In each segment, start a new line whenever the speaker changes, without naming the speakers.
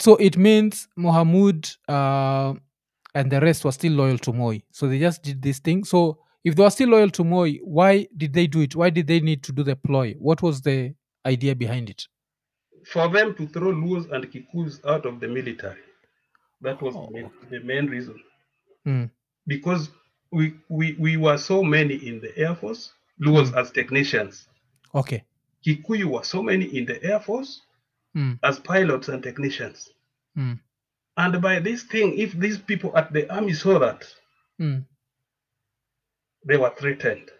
So it means Mohamud uh, and the rest were still loyal to Moi. So they just did this thing. So if they were still loyal to Moi, why did they do it? Why did they need to do the ploy? What was the idea behind it?
For them to throw Luos and Kikuyus out of the military. That was
Oh,
the, main, reason.
Mm.
Because we, we, we were so many in the Air Force, Luos as technicians.
Okay.
Kikuyu were so many in the Air Force
Mm.
as pilots and technicians.
Mm.
And by this thing, if these people at the army saw that,
Mm.
they were threatened.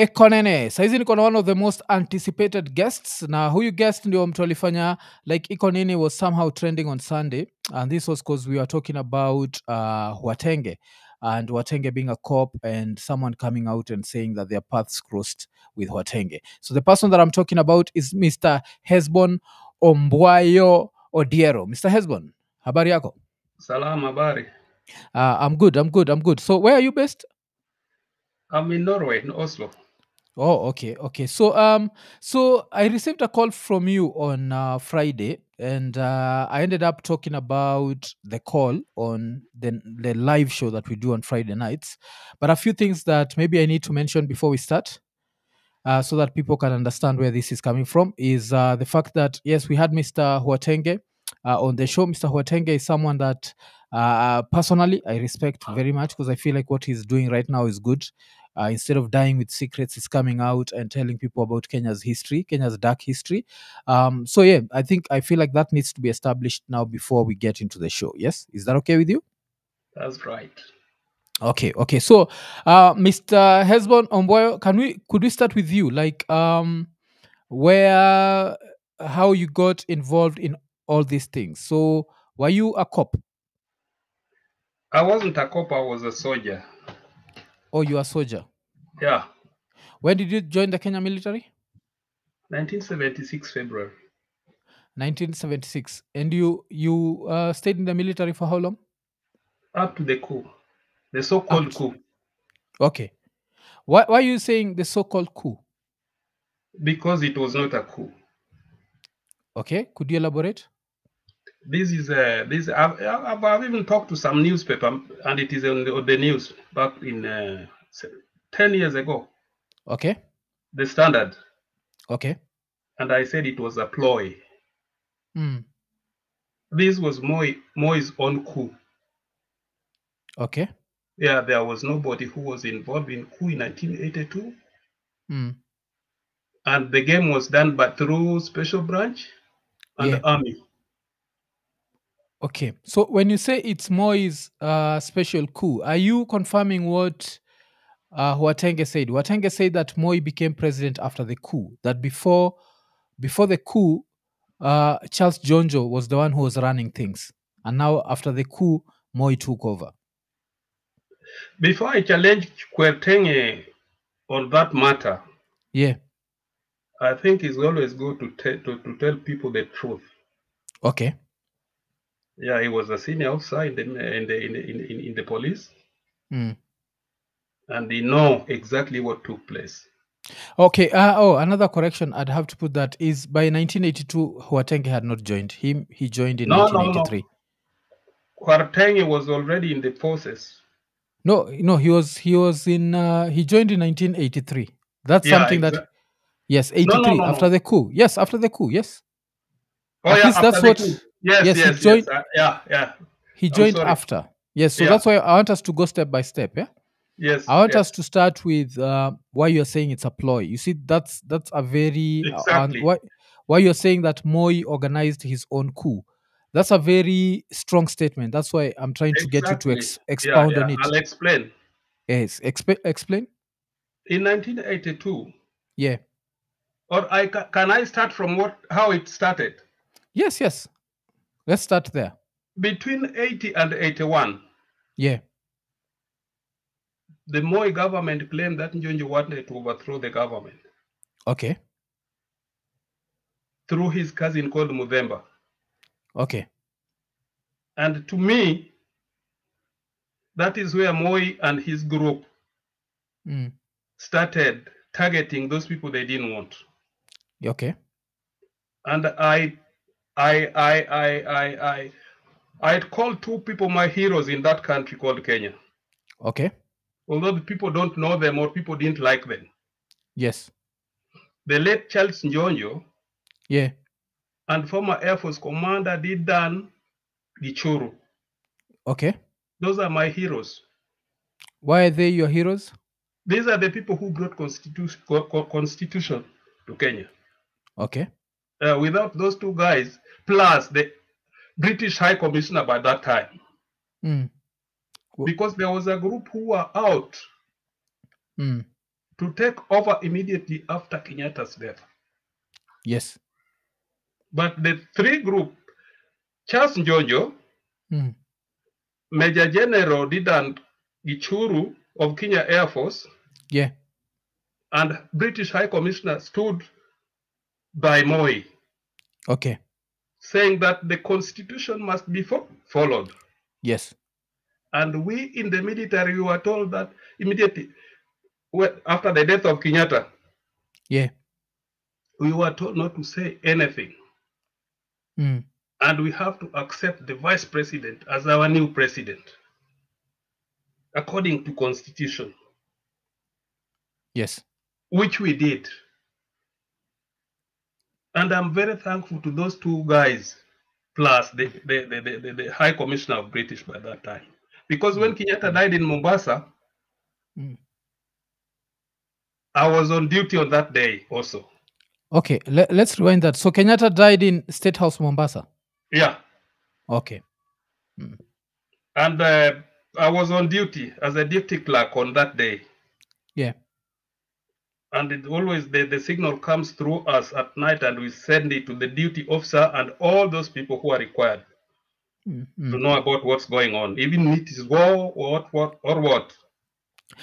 Ekonene saizi niko na one of the most anticipated guests na huyu guest ndio mtu alifanya like ikonini was somehow trending on sunday and this was because we were talking about uh, watenge and watenge being a cop and someone coming out and saying that their paths crossed with watenge. So the person that i'm talking about is mr hesbon ombwayo odiero. Mr hesbon habari yako?
Salam habari.
uh, i'm good i'm good i'm good. So where are you based?
I'm in Norway, in Oslo.
Oh, okay, okay. So, um, so I received a call from you on uh, Friday, and uh, I ended up talking about the call on the the live show that we do on Friday nights. But a few things that maybe I need to mention before we start, uh, so that people can understand where this is coming from, is uh, the fact that yes, we had Mr. Watenge uh, on the show. Mr. Watenge is someone that uh, personally I respect very much because I feel like what he's doing right now is good. Uh, instead of dying with secrets, he's coming out and telling people about Kenya's history, Kenya's dark history. Um, so yeah, I think I feel like that needs to be established now before we get into the show. Yes, is that okay with you?
That's right.
Okay, okay. So, uh, Mr. Hezbon Omboyo, can we could we start with you? Like, um, where, how you got involved in all these things? So, were you a cop
I wasn't a cop, I was a soldier.
oh you are a soldier?
Yeah.
When did you join the Kenya military?
1976 February.
1976. And you you uh, stayed in the military for how long?
Up to the coup. The so-called
to-
coup.
Okay. Why why are you saying the so-called coup?
Because it was not a coup.
Okay, could you elaborate?
This is uh, this. I've, I've, I've even talked to some newspaper, and it is on the, on the news back in uh, se- ten years ago.
Okay,
The Standard,
okay.
and I said it was a ploy.
Mm.
This was Moi Moi's own coup.
Okay.
Yeah, there was nobody who was involved in coup in 1982,
Mm.
and the game was done but through special branch and
Yeah.
army.
Okay. So when you say it's Moi's uh, special coup, are you confirming what uh, Watenge said? Watenge said that Moi became president after the coup. That before before the coup, uh, Charles Njonjo was the one who was running things, and now after the coup, Moi took over.
Before I challenge Kwertenge on that matter,
Yeah.
I think it's always good to, te- to, to tell people the truth.
Okay.
Yeah, he was a senior officer in the in the in the, in, in, in the police,
Mm.
And they know exactly what took place.
Okay. Uh, oh, another correction. I'd have to put that is by 1982, Watenge had not joined him. He joined in
No, no, no.
1983.
Kwartenge was already in the forces.
No, no, he was he was in uh, he joined in 1983. That's
Yeah,
something that
exa-
yes,
no,
83
no,
after
no.
the coup. Yes, after the coup. Yes,
Oh
At
yeah,
least
after
that's
the
what-
coup. Yes,
yes, he
yes,
joined-
yes. uh, yeah, yeah.
he joined after. Yes, so
Yeah.
that's why I want us to go step by step. Yeah,
Yes.
I want
yes.
us to start with uh, why you're saying it's a ploy. You see, that's that's a very uh,
Exactly.
why why you're saying that Moi organized his own coup. That's a very strong statement. That's why I'm trying to get you to ex-
Yeah,
expound
yeah.
on it.
I'll explain.
Yes, exp- explain.
In 1982,
Yeah.
or I ca- can I start from what how it started?
Yes, yes. Let's start there.
Between 80 and 81,
Yeah.
The Moi government claimed that Njonjo wanted to overthrow the government
Okay.
through his cousin called Mudemba.
Okay.
And to me, That is where Moi and his group
Mm.
started targeting those people they didn't want.
Okay.
And I, I, I, I, I, I, I had called two people my heroes in that country called Kenya.
Okay.
Although the people don't know them or people didn't like them.
Yes.
The late Charles Njonjo
Yeah.
and former Air Force Commander Dedan Gichuru.
Okay.
Those are my heroes.
Why are they your heroes?
These are the people who brought constitution, co- co- constitution to Kenya.
Okay.
Uh, without those two guys, plus the British High Commissioner by that time,
Mm.
Because there was a group who were out
Mm.
to take over immediately after Kenyatta's death.
Yes.
But the three group, Charles Njonjo,
Mm.
Major General Dedan Gichuru of Kenya Air Force,
Yeah.
and British High Commissioner stood by Moi,
Okay.
saying that the constitution must be fo- followed.
Yes.
And we in the military we were told that immediately well, after the death of Kenyatta,
Yeah.
we were told not to say anything.
Mm.
And we have to accept the vice president as our new president, according to constitution,
Yes.
which we did. And I'm very thankful to those two guys, plus the, the, the, the, the, the High Commissioner of British by that time. Because when Kenyatta died in Mombasa,
Mm.
I was on duty on that day also.
Okay. Le- let's rewind that. So Kenyatta died in State House, Mombasa.
Yeah.
Okay.
And uh, I was on duty as a duty clerk on that day.
Yeah.
And it always the, the signal comes through us at night and we send it to the duty officer and all those people who are required
Mm,
to know about what's going on, even if it is war or what, what or what.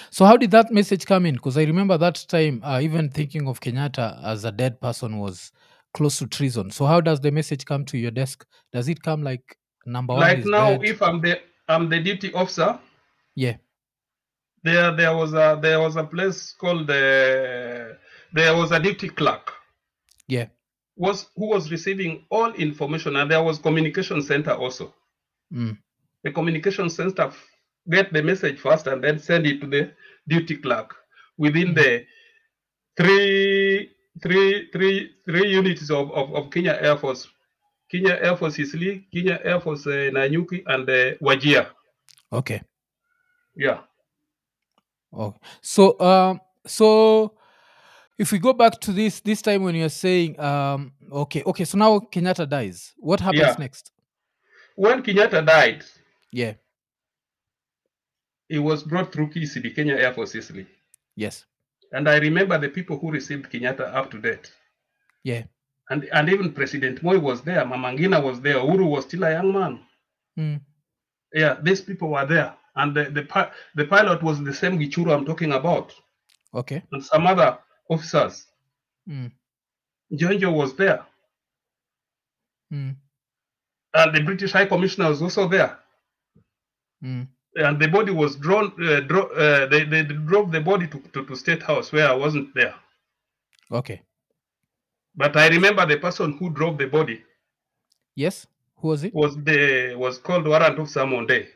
So how did that message come in? Because I remember that time, uh, even thinking of Kenyatta as a dead person was close to treason. So how does the message come to your desk? Does it come like number one
like
is
now,
dead?
if I'm the I'm the duty officer,
yeah.
there there was a there was a place called the there was a duty clerk
Yeah.
Was who was receiving all information and there was communication center also.
Mm.
the communication center get the message first and then send it to the duty clerk within the three three three three units of, of, of Kenya Air Force. Kenya Air Force Eastleigh, Kenya Air Force uh, Nanyuki, and uh, Wajir.
Okay.
Yeah.
Okay. So um so if we go back to this this time when you're saying um okay okay so now Kenyatta dies. What happens
Yeah.
next?
When Kenyatta died,
Yeah.
he was brought through KCB, Kenya Air Force Eastleigh.
Yes.
And I remember the people who received Kenyatta up to date.
Yeah.
And, and even President Moi was there, Mama Ngina was there, Uhuru was still a young man.
Mm.
Yeah, these people were there. And the, the, the pilot was the same Gichuru I'm talking about,
Okay.
and some other officers.
Mm.
Njonjo was there,
Mm.
and the British High Commissioner was also there.
Mm.
And the body was drawn, uh, dro- uh, they, they drove the body to, to, to State House where I wasn't there.
Okay.
But I remember the person who drove the body
Yes. Who was it?
was the was called Warrant Officer Monde.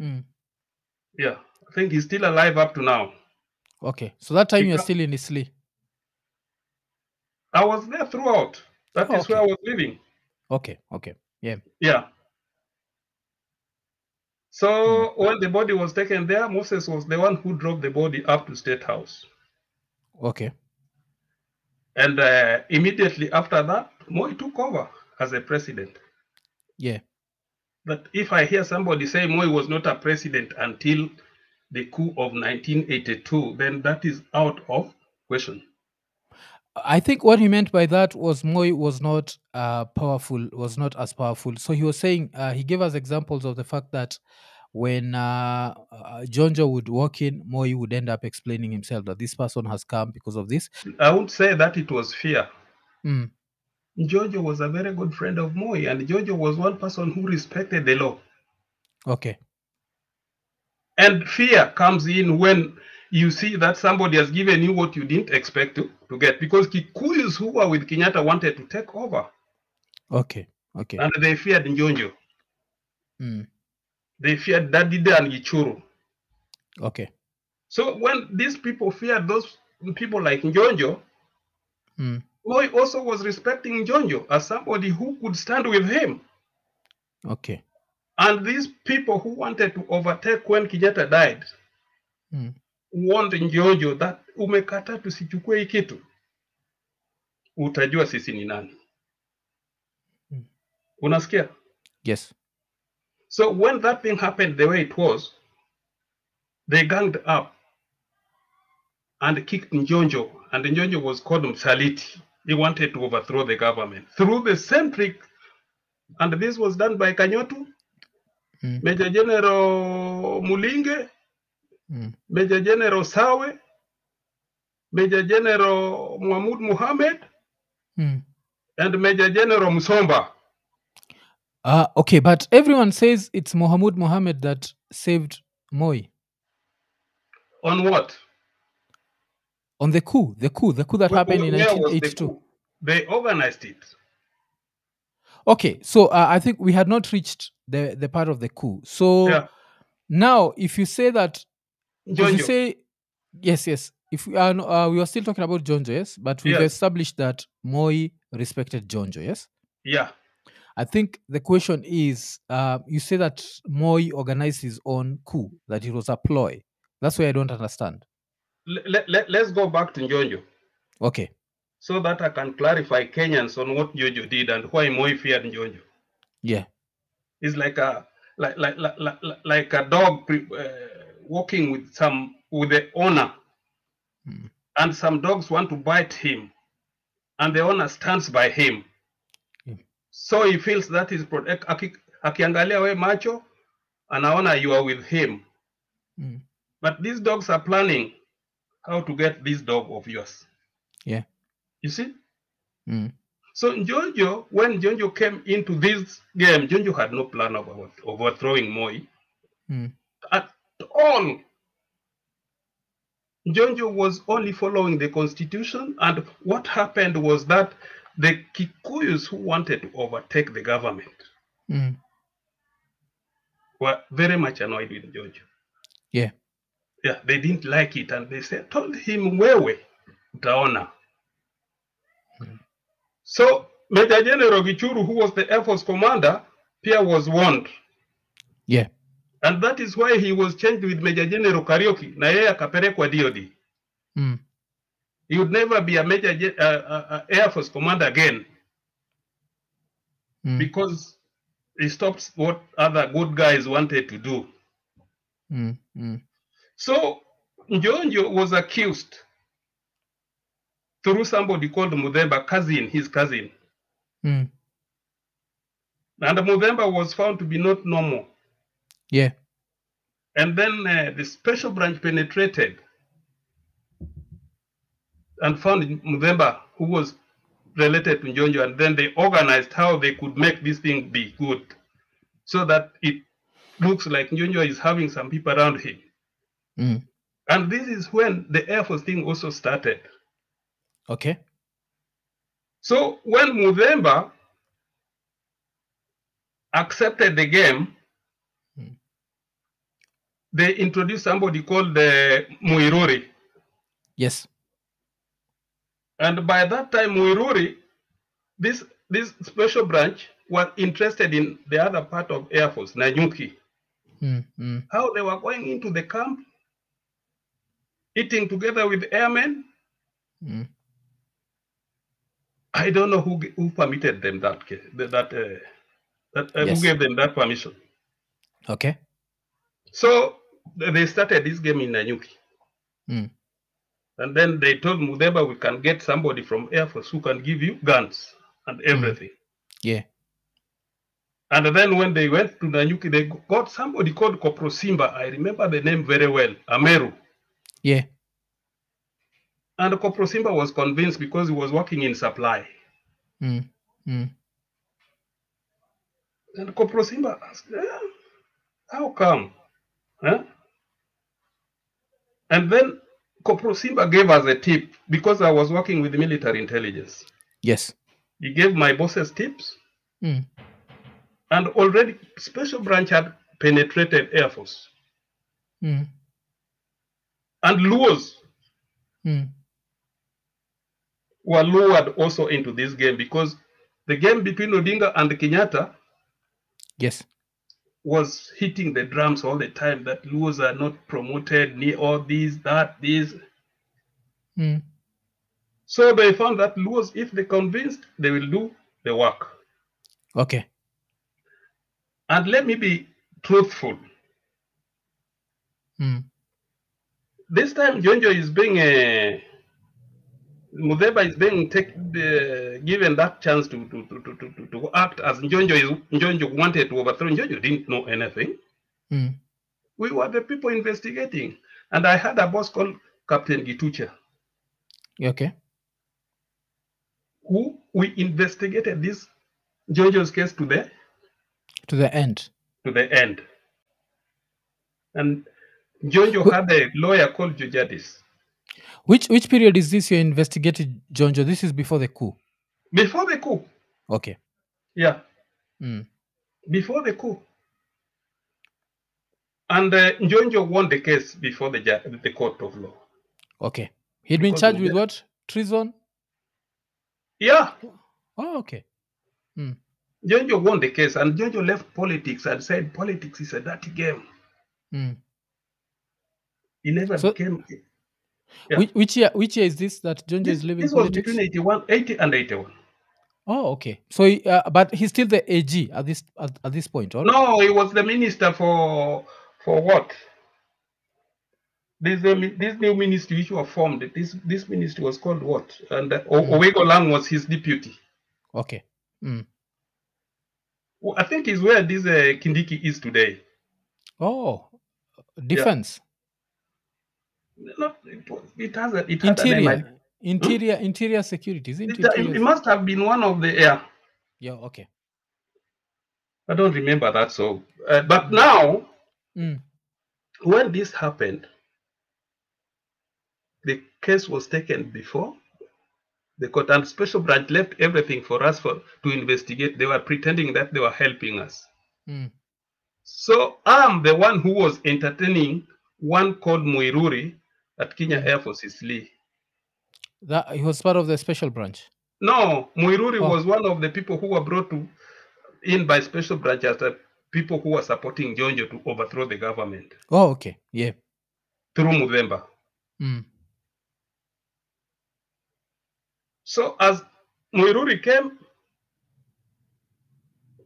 Mm.
Yeah, I think he's still alive up to now.
Okay. So that time you're still in Eastleigh.
I was there throughout. That is
Okay.
where I was living.
Okay. Okay. Yeah.
Yeah. So when the body was taken there, Moses was the one who drove the body up to State House.
Okay.
And uh, immediately after that, Moi took over as a president.
Yeah.
But if I hear somebody say Moi was not a president until the coup of 1982, then that is out of question.
I think what he meant by that was Moi was not uh, powerful, was not as powerful. So he was saying uh, he gave us examples of the fact that when uh, uh, Njonjo would walk in, Moi would end up explaining himself that this person has come because of this.
I would say that it was fear.
Mm,
Jojo was a very good friend of Moi, and Jojo was one person who respected the law.
okay.
And fear comes in when you see that somebody has given you what you didn't expect to, to get. Because Kikuyus who were with Kenyatta wanted to take over
Okay. Okay.
and they feared Njonjo.
Mm.
They feared Dadida and Gichuru.
Okay.
So when these people feared those people like Njonjo,
Mm.
Moi also was respecting Njonjo as somebody who could stand with him.
Okay.
And these people who wanted to overtake when Kenyatta died
Mm.
warned Njonjo that umekata tusichukue hii kitu, utajua sisi ni nani.
Mm.
Unasikia?
Yes.
So when that thing happened the way it was, they ganged up and kicked Njonjo, and Njonjo was called Msaliti. He wanted to overthrow the government through the same trick, and this was done by Kanyotu,
Mm.
Major General Mulinge,
Mm.
Major General Sawe, Major General Mahmoud Mohammed,
Mm.
and Major General Musomba.
Uh, okay, but everyone says it's Muhammad Muhammad that saved Moi
On what?
on the coup, the coup, the coup that happened in
Where was the
1982.
They organized it.
Okay, so uh, I think we had not reached the the part of the coup. So
Yeah.
now, if you say that, if you say yes, yes, if we are, uh, we are still talking about Njonjo, yes, but we've
Yes.
established that Moi respected Njonjo, yes.
Yeah.
I think the question is, uh, you say that Moi organized his own coup, that it was a ploy. That's why I don't understand.
Let, let, let's go back to Njonjo
Okay.
So that I can clarify Kenyans on what Njonjo did and why Moi feared Njonjo.
Yeah.
It's like a like like like, like, a dog pre- uh, walking with some with the owner,
Hmm.
and some dogs want to bite him, and the owner stands by him.
Yeah.
So he feels that is protect. Aki, akiangalia we macho, anaona you are with him.
Mm.
But these dogs are planning how to get this dog of yours.
Yeah.
You see?
Mm.
So Njonjo, when Njonjo came into this game, Njonjo had no plan of overthrowing Moi
Mm.
at all. Njonjo was only following the constitution, and what happened was that the Kikuyus who wanted to overtake the government
Mm.
were very much annoyed with Njonjo.
Yeah.
Yeah, they didn't like it, and they said, told him, wewe utaona. So Major General Gichuru, who was the Air Force commander, Pierre was warned.
Yeah.
And that is why he was changed with Major General Kariuki, na yeye akapelekwa DOD.
Mm.
He would never be a Major uh, uh, Air Force commander again
Mm.
because he stopped what other good guys wanted to do.
Mm. Mm.
So Njonjo was accused through somebody called Mudemba, cousin, his cousin.
Mm.
And Mudemba was found to be not normal.
Yeah.
And then uh, the special branch penetrated and found Mudemba, who was related to Njonjo, and then they organized how they could make this thing be good so that it looks like Njonjo is having some people around him.
Mm.
And this is when the Air Force thing also started.
Okay.
So when Mudemba accepted the game,
Hmm.
they introduced somebody called the Muiruri.
Yes.
And by that time, Muiruri, this this special branch was interested in the other part of Air Force, Nanyuki.
Mm. Mm.
How they were going into the camp, eating together with airmen.
Mm.
I don't know who who permitted them that that uh, that uh,
Yes.
who gave them that permission.
Okay.
So they started this game in Nanyuki.
Mm.
And then they told Mudeba, we can get somebody from Air Force who can give you guns and everything.
Yeah.
And then when they went to Nanyuki, they got somebody called Kopro Simba. I remember the name very well, Ameru.
Yeah.
And Corporal Simba was convinced because he was working in supply.
Mm. Mm.
And Kopro Simba asked, "Eh, how come? Huh? And then Corporal Simba gave us a tip because I was working with military intelligence.
Yes.
He gave my bosses tips,
Mm.
and already Special Branch had penetrated Air Force.
Mm.
And Luos
Mm.
Were lured also into this game because the game between Odinga and Kenyatta
Yes.
was hitting the drums all the time that Luos are not promoted, near all these, that, these.
Mm.
So they found that Luos, if they convinced, they will do the work.
Okay.
And let me be truthful.
Mm.
This time, Njonjo is being a Mudeba is being take, uh, given that chance to, to, to, to, to, to act as Njonjo Njonjo wanted to overthrow. Njonjo didn't know anything.
Mm.
We were the people investigating. And I had a boss called Captain Gitucha,
Okay.
who we investigated this Njonjo's case to the
To the end.
to the end. And Njonjo had a lawyer called Jujadis.
Which which period is this you investigated, Njonjo? This is before the coup.
Before the coup.
Okay.
Yeah.
Mm.
before the coup. And uh, Njonjo won the case before the, the court of law.
Okay. He'd been charged with what? Treason?
Yeah,
Oh, okay.
Njonjo won the case, and Njonjo left politics and said politics is a dirty game.
Mm.
He never
So-
became. Yeah.
Which, which year which year is this that
This,
is leaving
this was
politics?
between 81, 80 and 81.
Oh, okay. So, uh, but he's still the AG at this at, at this point, or
No, he was the minister for for what? This, this new ministry which was formed. This this ministry was called what? And uh,
Mm.
Owego Lang was his deputy.
Okay. Mm.
Well, I think is where this uh, Kindiki is today.
Oh, defense,
Not, it, has a, it had name.
interior, interior, interior security. Isn't
It,
it?
it, must have been one of the yeah.
yeah. Okay.
I don't remember that so. Uh, but now,
Mm.
when this happened, the case was taken before the court and special branch left everything for us for to investigate. They were pretending that they were helping us.
Mm.
So I'm the one who was entertaining one called Muiruri at Kenya Air Force Lee.
That he was part of the special branch.
No, Muiruri
Oh.
was one of the people who were brought to in by special branch as the people who were supporting Njonjo to overthrow the government
Oh, okay. Yeah.
through Mudemba.
Mm.
So as Muiruri came,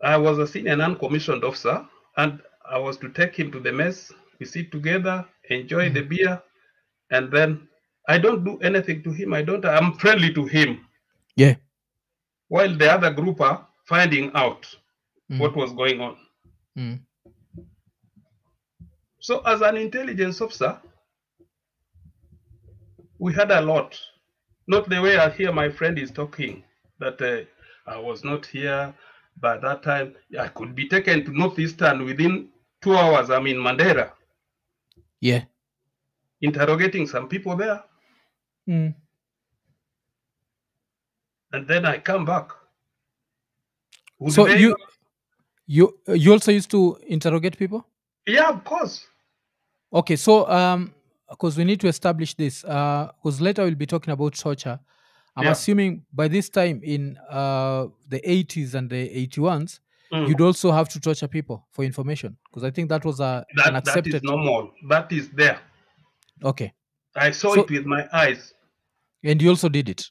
I was a senior non-commissioned officer, and I was to take him to the mess. We sit together, enjoy the beer, and then I don't do anything to him. I don't. I'm friendly to him.
Yeah.
While the other group are finding out
Mm.
what was going on.
Mm.
So, as an intelligence officer, we had a lot. Not the way I hear my friend is talking, that uh, I was not here by that time. I could be taken to Northeastern within two hours. I'm in Mandera,
Yeah.
Interrogating some people there,
Mm.
and then I come back. Would
So you you you also used to interrogate people?
yeah, of course.
Okay, so um, because we need to establish this, uh, because later we'll be talking about torture. I'm
Yeah.
assuming by this time in uh the 80s and the 81s,
Mm.
you'd also have to torture people for information, because I think that was a an
that, that
accepted.
is normal. That is there.
Okay,
I saw
So-
it with my eyes.
and you also did it.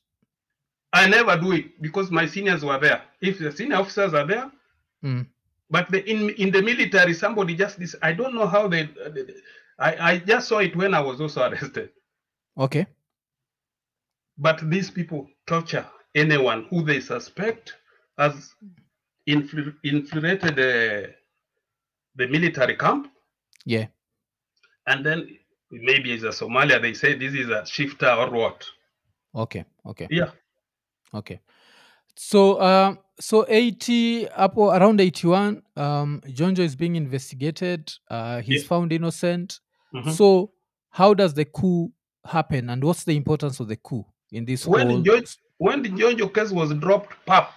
I never do it because my seniors were there. If the senior officers are there,
Mm.
but the, in in the military, somebody just this. I don't know how they. I I just saw it when I was also arrested.
Okay.
But these people torture anyone who they suspect has infil- infiltrated the the military camp,
Yeah.
and then maybe it's a Somalia. They say this is a shifter or what.
Okay. Okay.
Yeah.
Okay. So um so 80 up around 81 um Njonjo is being investigated uh he's
Yeah.
found innocent
Mhm.
so how does the coup happen and what's the importance of the coup in this
When
whole
When the Njonjo case was dropped, pap,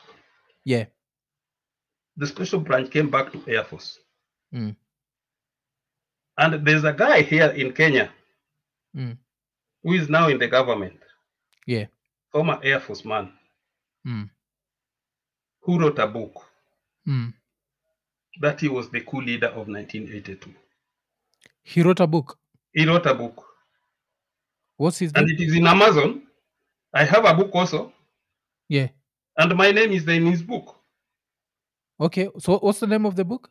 yeah
the special branch came back to Air Force.
Mm.
And there's a guy here in Kenya
Mm.
who is now in the government,
yeah
former Air Force man,
mm.
who wrote a book
Mm.
that he was the coup leader of 1982.
he wrote a book
He wrote a book,
what's his
and
name
it is in Amazon. I have a book also,
yeah
and my name is in his book,
okay so what's the name of the book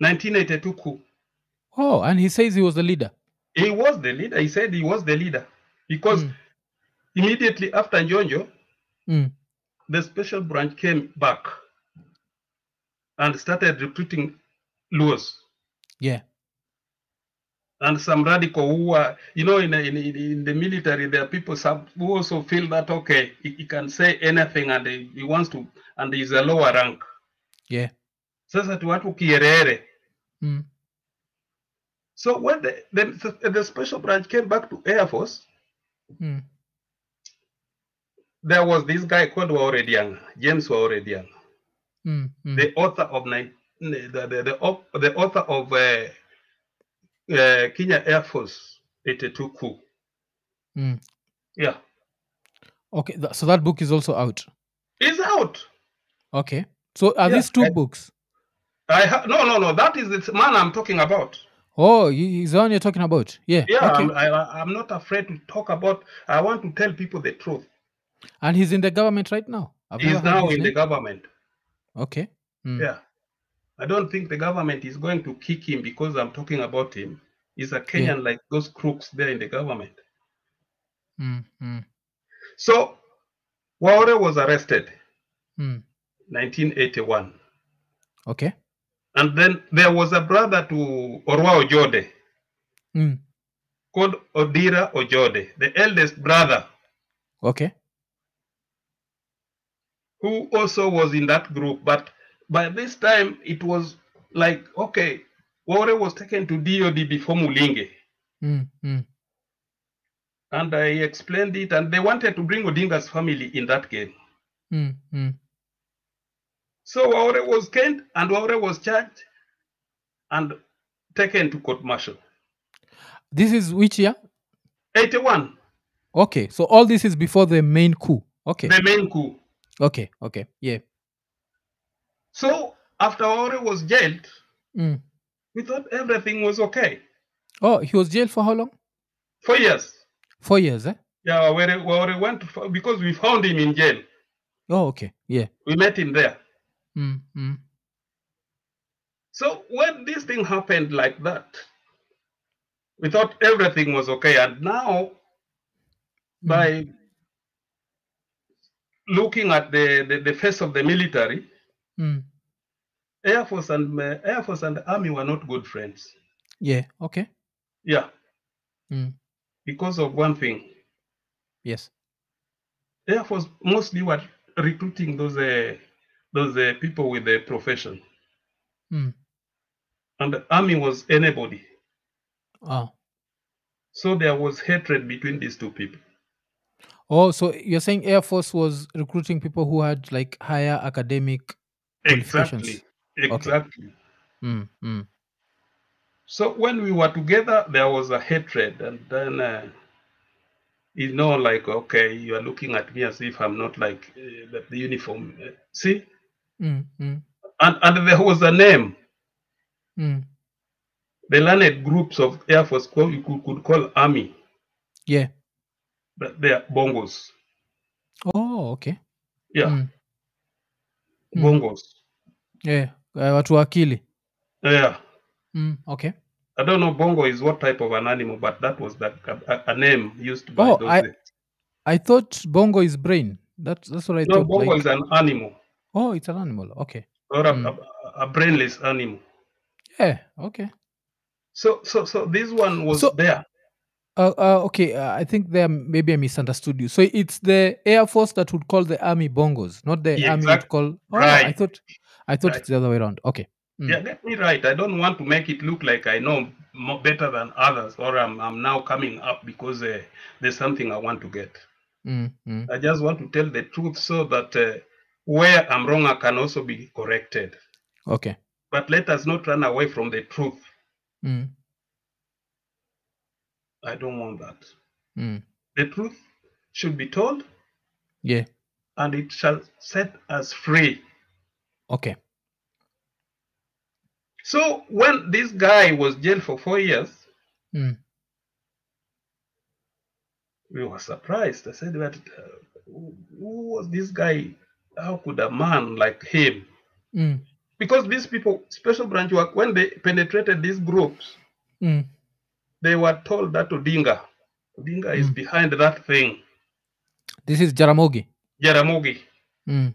1982 coup.
Oh and he says he was the leader
He was the leader. He said he was the leader because
Mm.
immediately after Njonjo,
Mm.
the special branch came back and started recruiting Luos
yeah
and some radical who are, you know, in, the- in, in, the military, there are people some who also feel that, okay, he, he can say anything and he, he wants to, and he's a lower rank.
yeah
Sasa tu watu kierere.
mm.
So when the, the, the special branch came back to Air Force,
Mm.
there was this guy called Waorediang, James Waorediang.
Mm. Mm.
the author of the, the, the, the author of uh, uh, Kenya Air Force 82 coup.
Mm.
Yeah,
okay th- so that book is also out
it's out.
okay so are
Yeah,
these two
I-
books
I ha- no no no that is the man I'm talking about.
Oh he- he's the one you're talking about yeah
Yeah,
okay
I'm, I, I'm not afraid to talk about. I want to tell people the truth.
and he's in the government right now I've
He's now in the government.
okay Mm.
Yeah, I don't think the government is going to kick him because I'm talking about him. He's a Kenyan like those crooks there in the government.
Mm. Mm.
So Waore was arrested
Mm.
1981.
okay
And then there was a brother to Orwa Ojode
Mm.
called Odira Ojode, the eldest brother,
okay
who also was in that group. But by this time, it was like, okay, Wore was taken to DOD before Mulinge.
Mm. Mm.
And I explained it, and they wanted to bring Odinga's family in that game.
Mm.
So Waure was caned, and Waure was charged and taken to court martial.
this is which year
81,
okay so all this is before the main coup okay
the main coup.
okay okay yeah
So after Waure was jailed,
Mm.
we thought everything was okay.
oh he was jailed for how long
Four years.
four years eh
Yeah, where, where went to, because we found him in jail.
oh okay yeah
We met him there.
Mm. Mm.
So when this thing happened like that, we thought everything was okay. And now,
Mm.
by looking at the, the, the face of the military,
Mm.
Air Force and uh, Air Force and Army were not good friends.
yeah okay
Yeah,
Mm.
because of one thing.
yes
Air Force mostly were recruiting those uh, those uh, people with the profession,
Mm.
and the Army was anybody.
ah
So there was hatred between these two people.
oh so you're saying air force was recruiting people who had like higher academic Qualifications.
Exactly. Exactly.
mm. Mm.
So when we were together, there was a hatred, and then uh, you know, like okay, you are looking at me as if I'm not like uh, the, the uniform. uh, see,
Mm. Mm.
and and there was a name.
Mm.
The learned groups of Air Force call, you could, could call Army,
yeah
but they are bongos.
oh okay
Yeah,
Mm. Mm.
bongos.
yeah uh, watu akili
Yeah.
mm. okay
I don't know bongo is what type of an animal, but that was the, a, a name used by
Oh,
those
I-
days.
i thought bongo is brain that's that's what i
No,
thought
bongo
like,
is an animal
oh it's an animal okay
or a,
Mm.
a, a brainless animal.
yeah okay
So, so, so this one was
So-
there.
Uh, uh, okay, uh, I think there maybe I misunderstood you. So it's the Air Force that would call the Army bongos, not the
Yeah,
Army would call. Oh, I thought, I thought
Right.
it's the other way around. Okay. Mm.
Yeah, get me right. I don't want to make it look like I know more better than others, or I'm, I'm now coming up because uh, there's something I want to get.
Mm, mm,
I just want to tell the truth so that uh, where I'm wrong, I can also be corrected.
okay.
But let us not run away from the truth.
Mm,
I don't want that.
mm.
The truth should be told,
Yeah.
and it shall set us free.
Okay.
So when this guy was jailed for four years,
Mm,
we were surprised. I said, "But uh, who who was this guy? How could a man like him?"
mm,
Because these people, special branch work, when they penetrated these groups,
mm.
they were told that Odinga, Odinga is
Mm.
behind that thing,
This is Jaramogi.
Jaramogi.
Mm,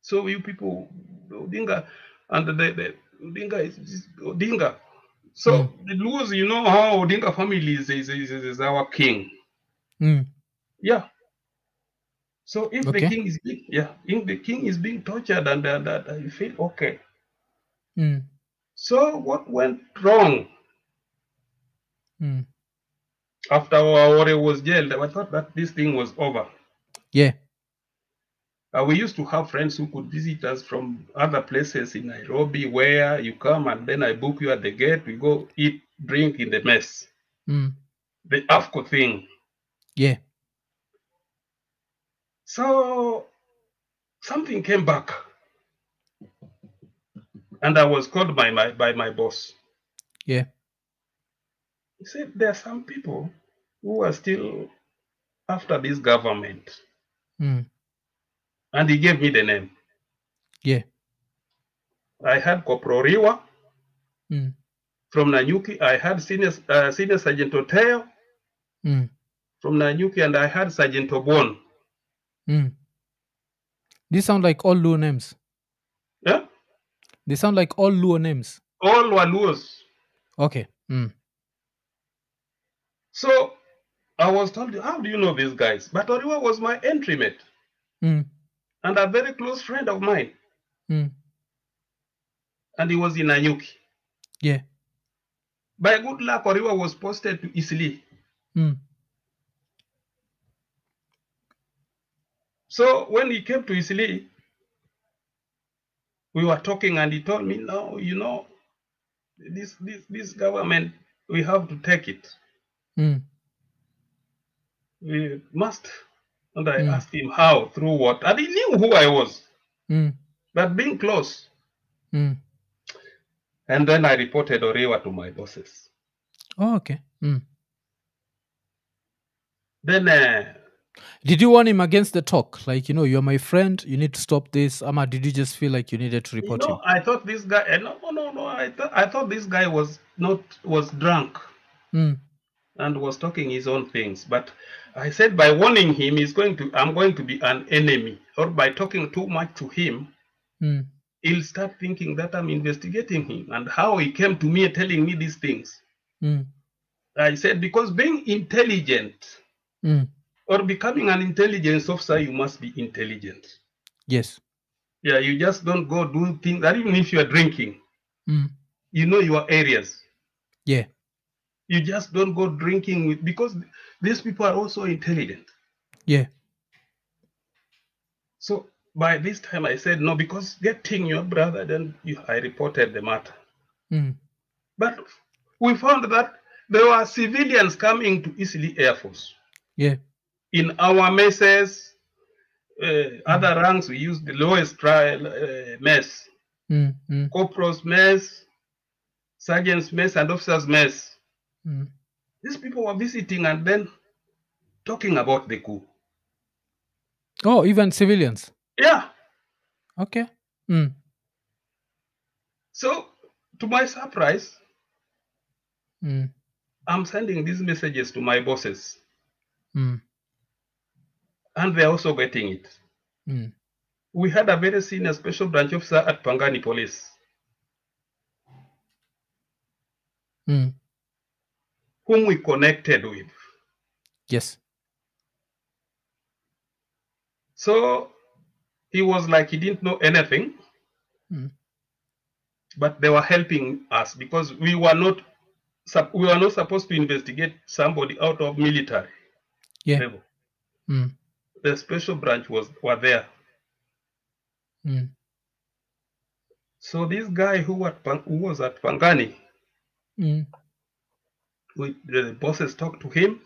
So you people, Odinga, and the, the Odinga is, is Odinga. So
Mm.
the Luos, you know how Odinga family is, is, is, is our king.
mm.
Yeah. So if
Okay.
the king is being, yeah, if the king is being tortured and that you feel okay.
Mm,
So what went wrong
mm.
after Awore was jailed? I thought that this thing was over.
Yeah.
Uh, we used to have friends who could visit us from other places in Nairobi where you come and then I book you at the gate. We go eat, drink in the mess.
Mm,
The AFCO thing.
yeah.
So something came back. And I was called by my by my boss.
Yeah.
He said there are some people who are still after this government.
Mm,
And he gave me the name.
yeah.
I had Corporal Riwa
Mm,
from Nanyuki. I had Senior, uh, Senior Sergeant Oteo
mm,
from Nanyuki, and I had Sergeant Obon.
Mm. These sound like all Luo names.
Yeah?
They sound like all Luo names.
All were Luos.
Okay. Mm,
So I was told, how do you know these guys? But Oriwa was my entry mate
mm,
and a very close friend of mine.
mm.
And he was in Nanyuki.
Yeah.
By good luck, Oriwa was posted to Eastleigh.
Mm,
So when he came to Eastleigh, we were talking and he told me, no, you know, this this this government, we have to take it.
mm,
We must. And I
Mm.
asked him how, through what. And he knew who I was,
mm,
but being close.
mm.
And then I reported Oriwa to my bosses.
Oh, okay. Mm.
Then uh,
Did you warn him against the talk? Like, you know, you're my friend, you need to stop this. Ama, did you just feel like you needed to
you
report
know,
him?
I thought this guy. eh, No, no, no, no. I thought I thought this guy was not was drunk
Mm,
and was talking his own things. But I said by warning him, he's going to. I'm going to be an enemy, or by talking too much to him,
mm,
he'll start thinking that I'm investigating him and how he came to me telling me these things.
mm,
I said because being intelligent
mm.
Or becoming an intelligence officer, you must be intelligent.
Yes.
Yeah, you just don't go do things. That even if you are drinking,
Mm,
you know your areas.
yeah.
You just don't go drinking with because these people are also intelligent.
Yeah.
So by this time, I said no because getting your brother. Then you, I reported the matter.
Mm,
But we found that there were civilians coming to Eastleigh Air Force.
yeah.
In our messes, uh, other ranks, we use the lowest trial uh, mess,
Mm, mm,
corporal's mess, sergeant's mess, and officer's mess.
mm.
These people were visiting and then talking about the coup.
Oh, even civilians.
Yeah.
Okay. Mm,
So, to my surprise,
mm,
I'm sending these messages to my bosses,
mm,
and they're also getting it.
mm.
We had a very senior special branch officer at Pangani Police
Mm.
whom we connected with.
Yes.
So he was like he didn't know anything,
Mm.
but they were helping us because we were not we were not supposed to investigate somebody out of military
Yeah.
level.
Mm.
The special branch was were there.
Mm.
So this guy who, at, who was at Pangani,
Mm.
we, the bosses talked to him,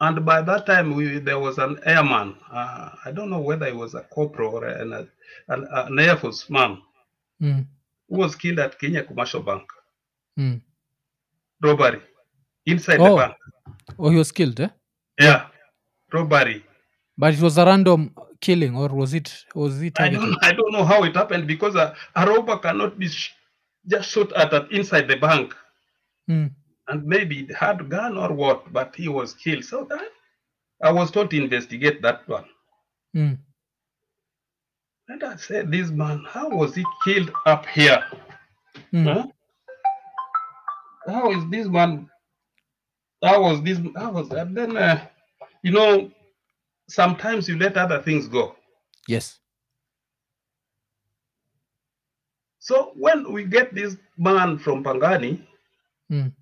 and by that time we, there was an airman. Uh, I don't know whether he was a corporal or an, an, an air force man
Mm.
who was killed at Kenya Commercial Bank
Mm.
robbery inside
Oh.
the bank.
Oh, he was killed, eh?
Yeah, robbery.
But it was a random killing, or was it? Was it
I don't, I don't know how it happened because a, a robber cannot be sh- just shot at, at inside the bank.
Mm.
and maybe it had gun or what, but he was killed. So that I was told to investigate that one.
Mm.
And I said, this man, how was he killed up here?
Mm.
Huh? How is this man? How was this? How was that? Then, uh, you know, sometimes you let other things go.
Yes.
So when we get this man from Pangani,
Mm.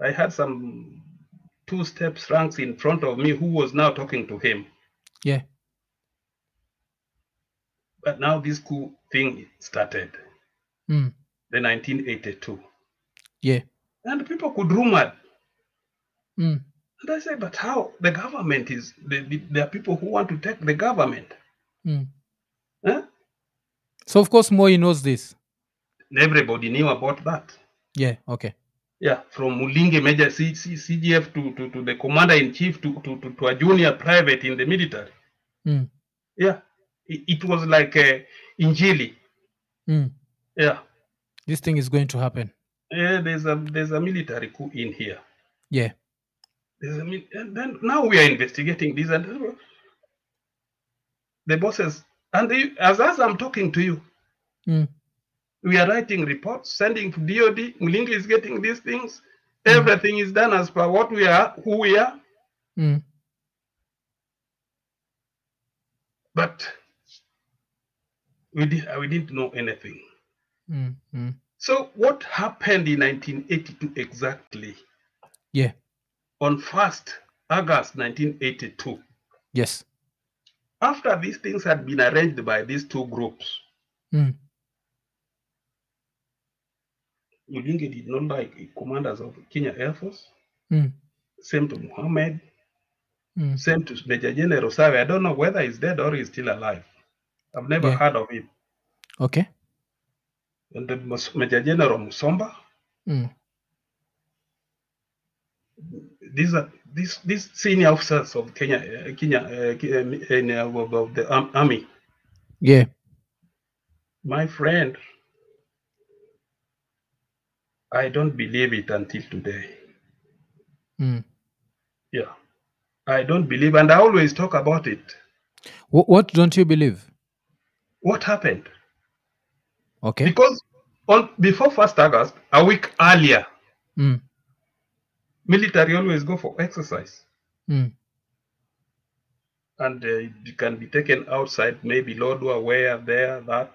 I had some two steps ranks in front of me who was now talking to him.
Yeah.
But now this coup thing started,
Mm.
the 1982.
Yeah.
And people could rumor.
Mm.
And I said, but how? The government is, the, the, there are people who want to take the government.
Mm.
Huh?
So of course Moi knows this.
Everybody knew about that.
Yeah. Okay.
Yeah, from Mulinge Major C, C, CGS to, to, to the commander in chief to, to, to, to a junior private in the military.
Mm.
Yeah, it, it was like a Injili.
Mm.
Yeah,
This thing is going to happen.
yeah there's, a, there's a military coup in here.
Yeah.
There's a, mil- and then now we are investigating this and the bosses and they, as as I'm talking to you,
Mm.
we are writing reports, sending to DOD. Mulinge is getting these things.
Mm.
Everything is done as per what we are, who we are.
Mm.
But we did we didn't know anything.
Mm. Mm.
So what happened in 1982 exactly?
Yeah.
On 1st August 1982,
Yes.
after these things had been arranged by these two groups,
Mm.
Did not like commanders of Kenya Air Force.
Mm.
Same to Muhammad.
Mm.
Same to Major General Sawe. I don't know whether he's dead or he's still alive. I've never
Yeah.
heard of him.
Okay.
And the Major General Musomba.
Mm.
These are these these senior officers of Kenya, uh, Kenya, uh, uh, in, uh, of, the arm- army.
Yeah.
My friend, I don't believe it until today.
Mm.
Yeah, I don't believe, and I always talk about it.
Wh- what don't you believe?
What happened?
Okay.
Because on before first August, a week earlier,
Mm.
Military always go for exercise,
Mm.
and uh, it can be taken outside, maybe Lodwar, where, there, that.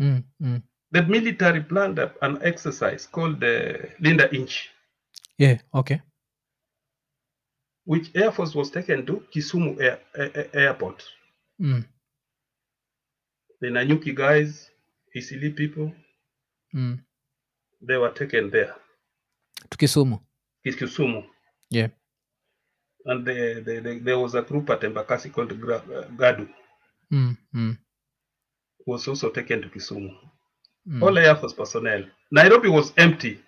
Mm. Mm.
The military planned an exercise called the Linda Inchi,
Yeah. Okay.
which Air Force was taken to Kisumu Air, Air- Air- Airport.
Mm.
The Nanyuki guys, Eastleigh people,
Mm.
they were taken there,
To Kisumu.
Kisumu.
Yeah.
And the, the, the, there was a group at Embakasi called uh, Gadu,
Mm. Mm.
was also taken to Kisumu.
Mm.
All Air Force personnel. Nairobi was empty.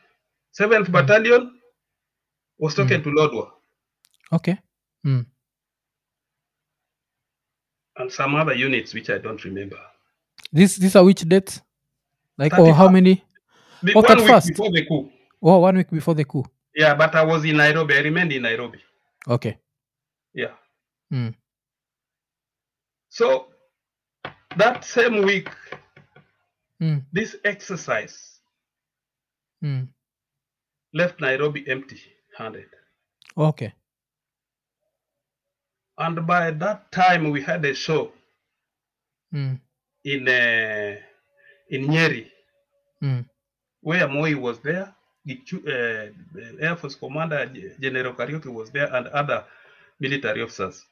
7th Battalion was taken to Lodwar
Okay. Mm.
and some other units which I don't remember.
This these are which dates? Like or how many?
The
Oh,
one week
31st.
before the coup.
Oh, one week before the coup.
Yeah, but I was in Nairobi. I remained in Nairobi.
Okay.
Yeah.
Mm.
So that same week,
Mm.
this exercise
Mm.
left Nairobi empty handed.
Okay.
And by that time, we had a show
Mm.
in uh, in Nyeri
Mm.
where Moi was there. The, uh, Air Force Commander General Karioki was there and other military officers.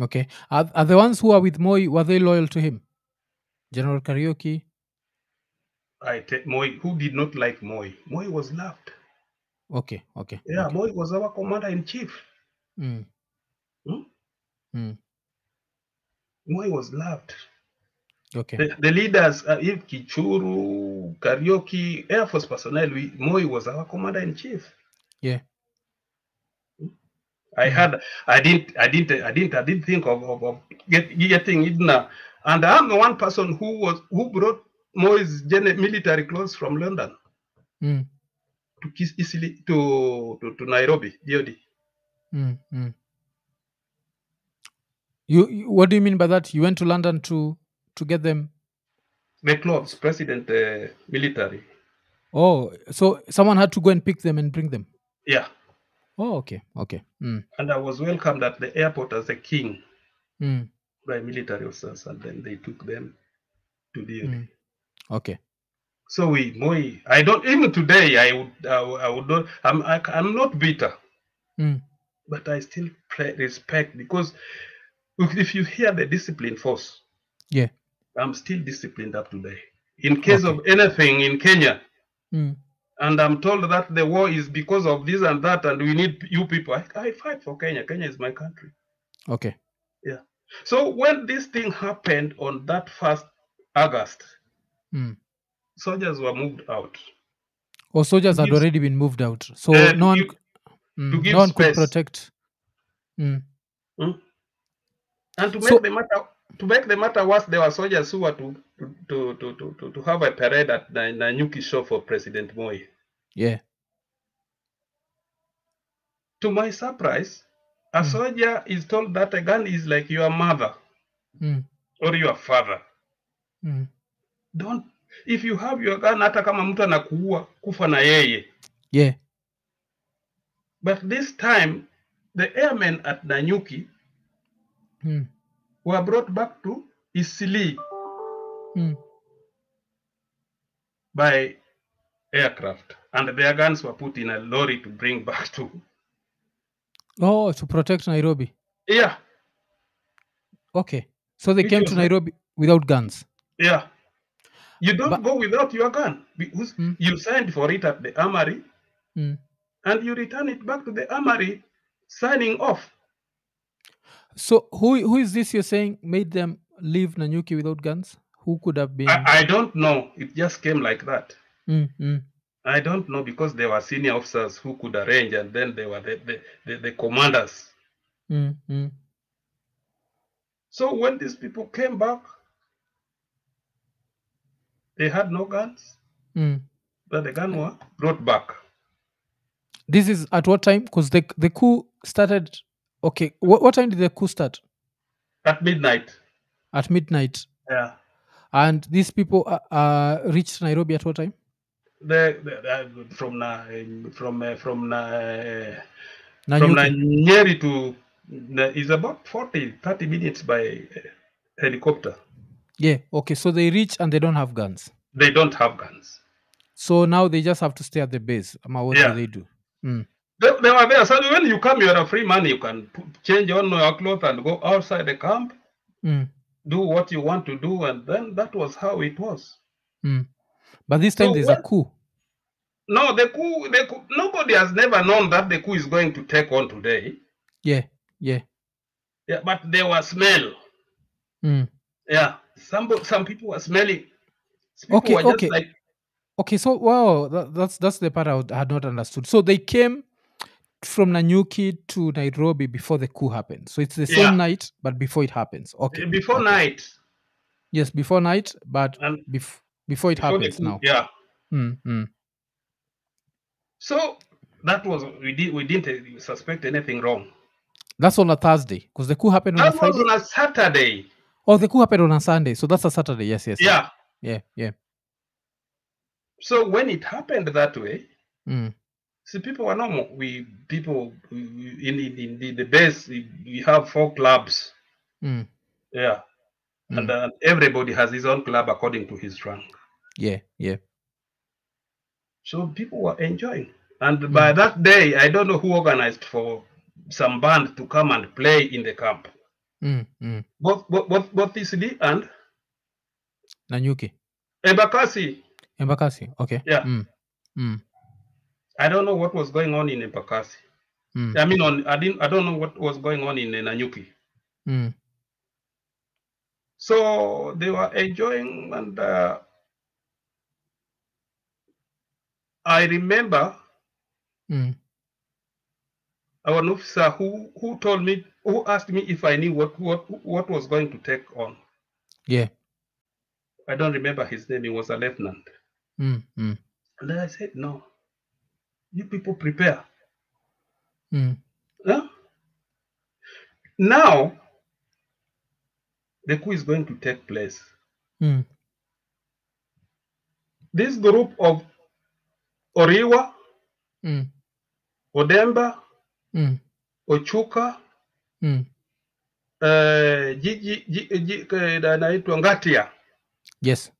Okay. Are, are the ones who are with Moi, were they loyal to him? General Karaoke?
I te- Moi, who did not like Moi? Moi was loved.
Okay, okay.
Yeah,
okay.
Moi was our commander in chief.
Mm.
Hmm?
Mm.
Moi was loved.
Okay.
The, the leaders, uh, if Kichuru, Karioki, Air Force personnel, we, Moi was our commander in chief.
Yeah.
I
Mhm.
had, I didn't, I didn't, I didn't, I didn't think of, of, of get, getting Idna. And I'm the one person who was who brought Moi's military clothes from London
Mm.
to Kis- Isili, to, to to Nairobi, DOD.
Mm. Mm. You, you what do you mean by that? You went to London to to get them
The clothes, president uh, military.
Oh, so someone had to go and pick them and bring them.
Yeah.
Oh, okay, okay. Mm.
And I was welcomed at the airport as a king
Mm.
by military officers, and then they took them to the.
Mm. Okay.
So we, Moi, I don't even today. I would, I would, I would not. I'm, I, I'm not bitter,
Mm.
but I still respect because if you hear the discipline force,
Yeah.
I'm still disciplined up today. In case
Okay.
of anything in Kenya,
Mm.
and I'm told that the war is because of this and that, and we need you people, I, I fight for Kenya. Kenya is my country.
Okay. Yeah.
So when this thing happened on that first August,
Mm.
soldiers were moved out.
Or soldiers
To
had
give-
already been moved out, so
Uh,
no one, c- mm, no one could protect. Mm.
And to make
So-
the matter to make the matter worse, there were soldiers who were to to to to, to, to have a parade at the Nanyuki show for President Moi.
Yeah.
To my surprise, a
Mm.
soldier is told that a gun is like your mother
Mm.
or your father.
Mm.
Don't if you have your gun, hata kama mtu anakuua kufa na yeye.
Yeah.
But this time, the airmen at Nanyuki
Mm.
Were brought back to Eastleigh
Mm.
by aircraft, and their guns were put in a lorry to bring back to.
Oh, to protect Nairobi.
Yeah,
Okay. So they
Which
came to Nairobi without guns.
yeah. You don't
But-
go without your gun. because
Mm.
You signed for it at the armory,
Mm.
and you return it back to the armory, signing off.
So who who is this you're saying made them leave Nanyuki without guns? Who could have been?
I, I don't know. It just came like that.
Mm, mm,
I don't know because there were senior officers who could arrange, and then there were the, the, the, the commanders.
mm, mm.
So when these people came back, they had no guns,
Mm.
but the gun were brought back.
This is at what time? Because the the coup started. Okay, what, what time did the coup start?
At midnight.
At midnight.
Yeah.
And these people uh, uh, reached Nairobi at what time?
The, the, uh, from Na- um, from uh, from uh, from. Nyeri to Na- is about 40, 30 minutes by uh, helicopter.
Yeah. Okay. So they reach and they don't have guns.
They don't have guns.
So now they just have to stay at the base. What
Yeah.
do they do? Mm.
They, they were there. So when you come, you're a free man. You can change on your clothes and go outside the camp,
Mm.
do what you want to do, and then that was how it was.
Mm. But this time
So
there's a coup.
No, the coup, the coup, nobody has never known that the coup is going to take on today.
Yeah. Yeah.
Yeah, but there was smell.
Mm.
Yeah, some some people were smelling. People
Okay,
were
okay.
like
Okay, so wow, that, that's that's the part I had not understood. So they came from Nanyuki to Nairobi before the coup happened. So it's the same
Yeah.
night, but before it happens. Okay.
before
okay.
night
Yes, before night, but bef- before it
before
happens now.
Yeah.
Mm, mm.
So that was we did we didn't uh, suspect anything wrong.
That's on a Thursday because the coup happened on a
That was
Friday.
on a Saturday.
Oh, the coup happened on a Sunday. So that's a Saturday. Yes, yes. yes.
Yeah.
Yeah, yeah.
So when it happened that way,
Mm,
see people are normal. We people we, in, in, the, the base we, have four clubs.
mm,
Yeah.
mm.
And uh, everybody has his own club according to his rank.
yeah, yeah.
So people were enjoying. And by that day, I don't know who organized for some band to come and play in the camp.
Mm, mm.
Both both both, both TCD and
Nanyuki.
Embakasi.
Embakasi. Okay.
Yeah. I don't know what was going on in Embakasi.
Mm.
I mean, on I didn't. I don't know what was going on in Nanyuki.
Mm.
So they were enjoying, and uh, I remember
Mm.
our officer who who told me who asked me if I knew what what what was going to take on.
Yeah.
I don't remember his name. He was a lieutenant,
Mm. Mm.
and then I said, "No, you people prepare."
Mm.
Huh? Now, the coup is going to take place.
Mm.
This group of Oriwa,
Mm.
Odemba,
Mm.
Ochuka,
Mm.
uh, Gigi, Gigi, anaitwa Ngatia.
Yes.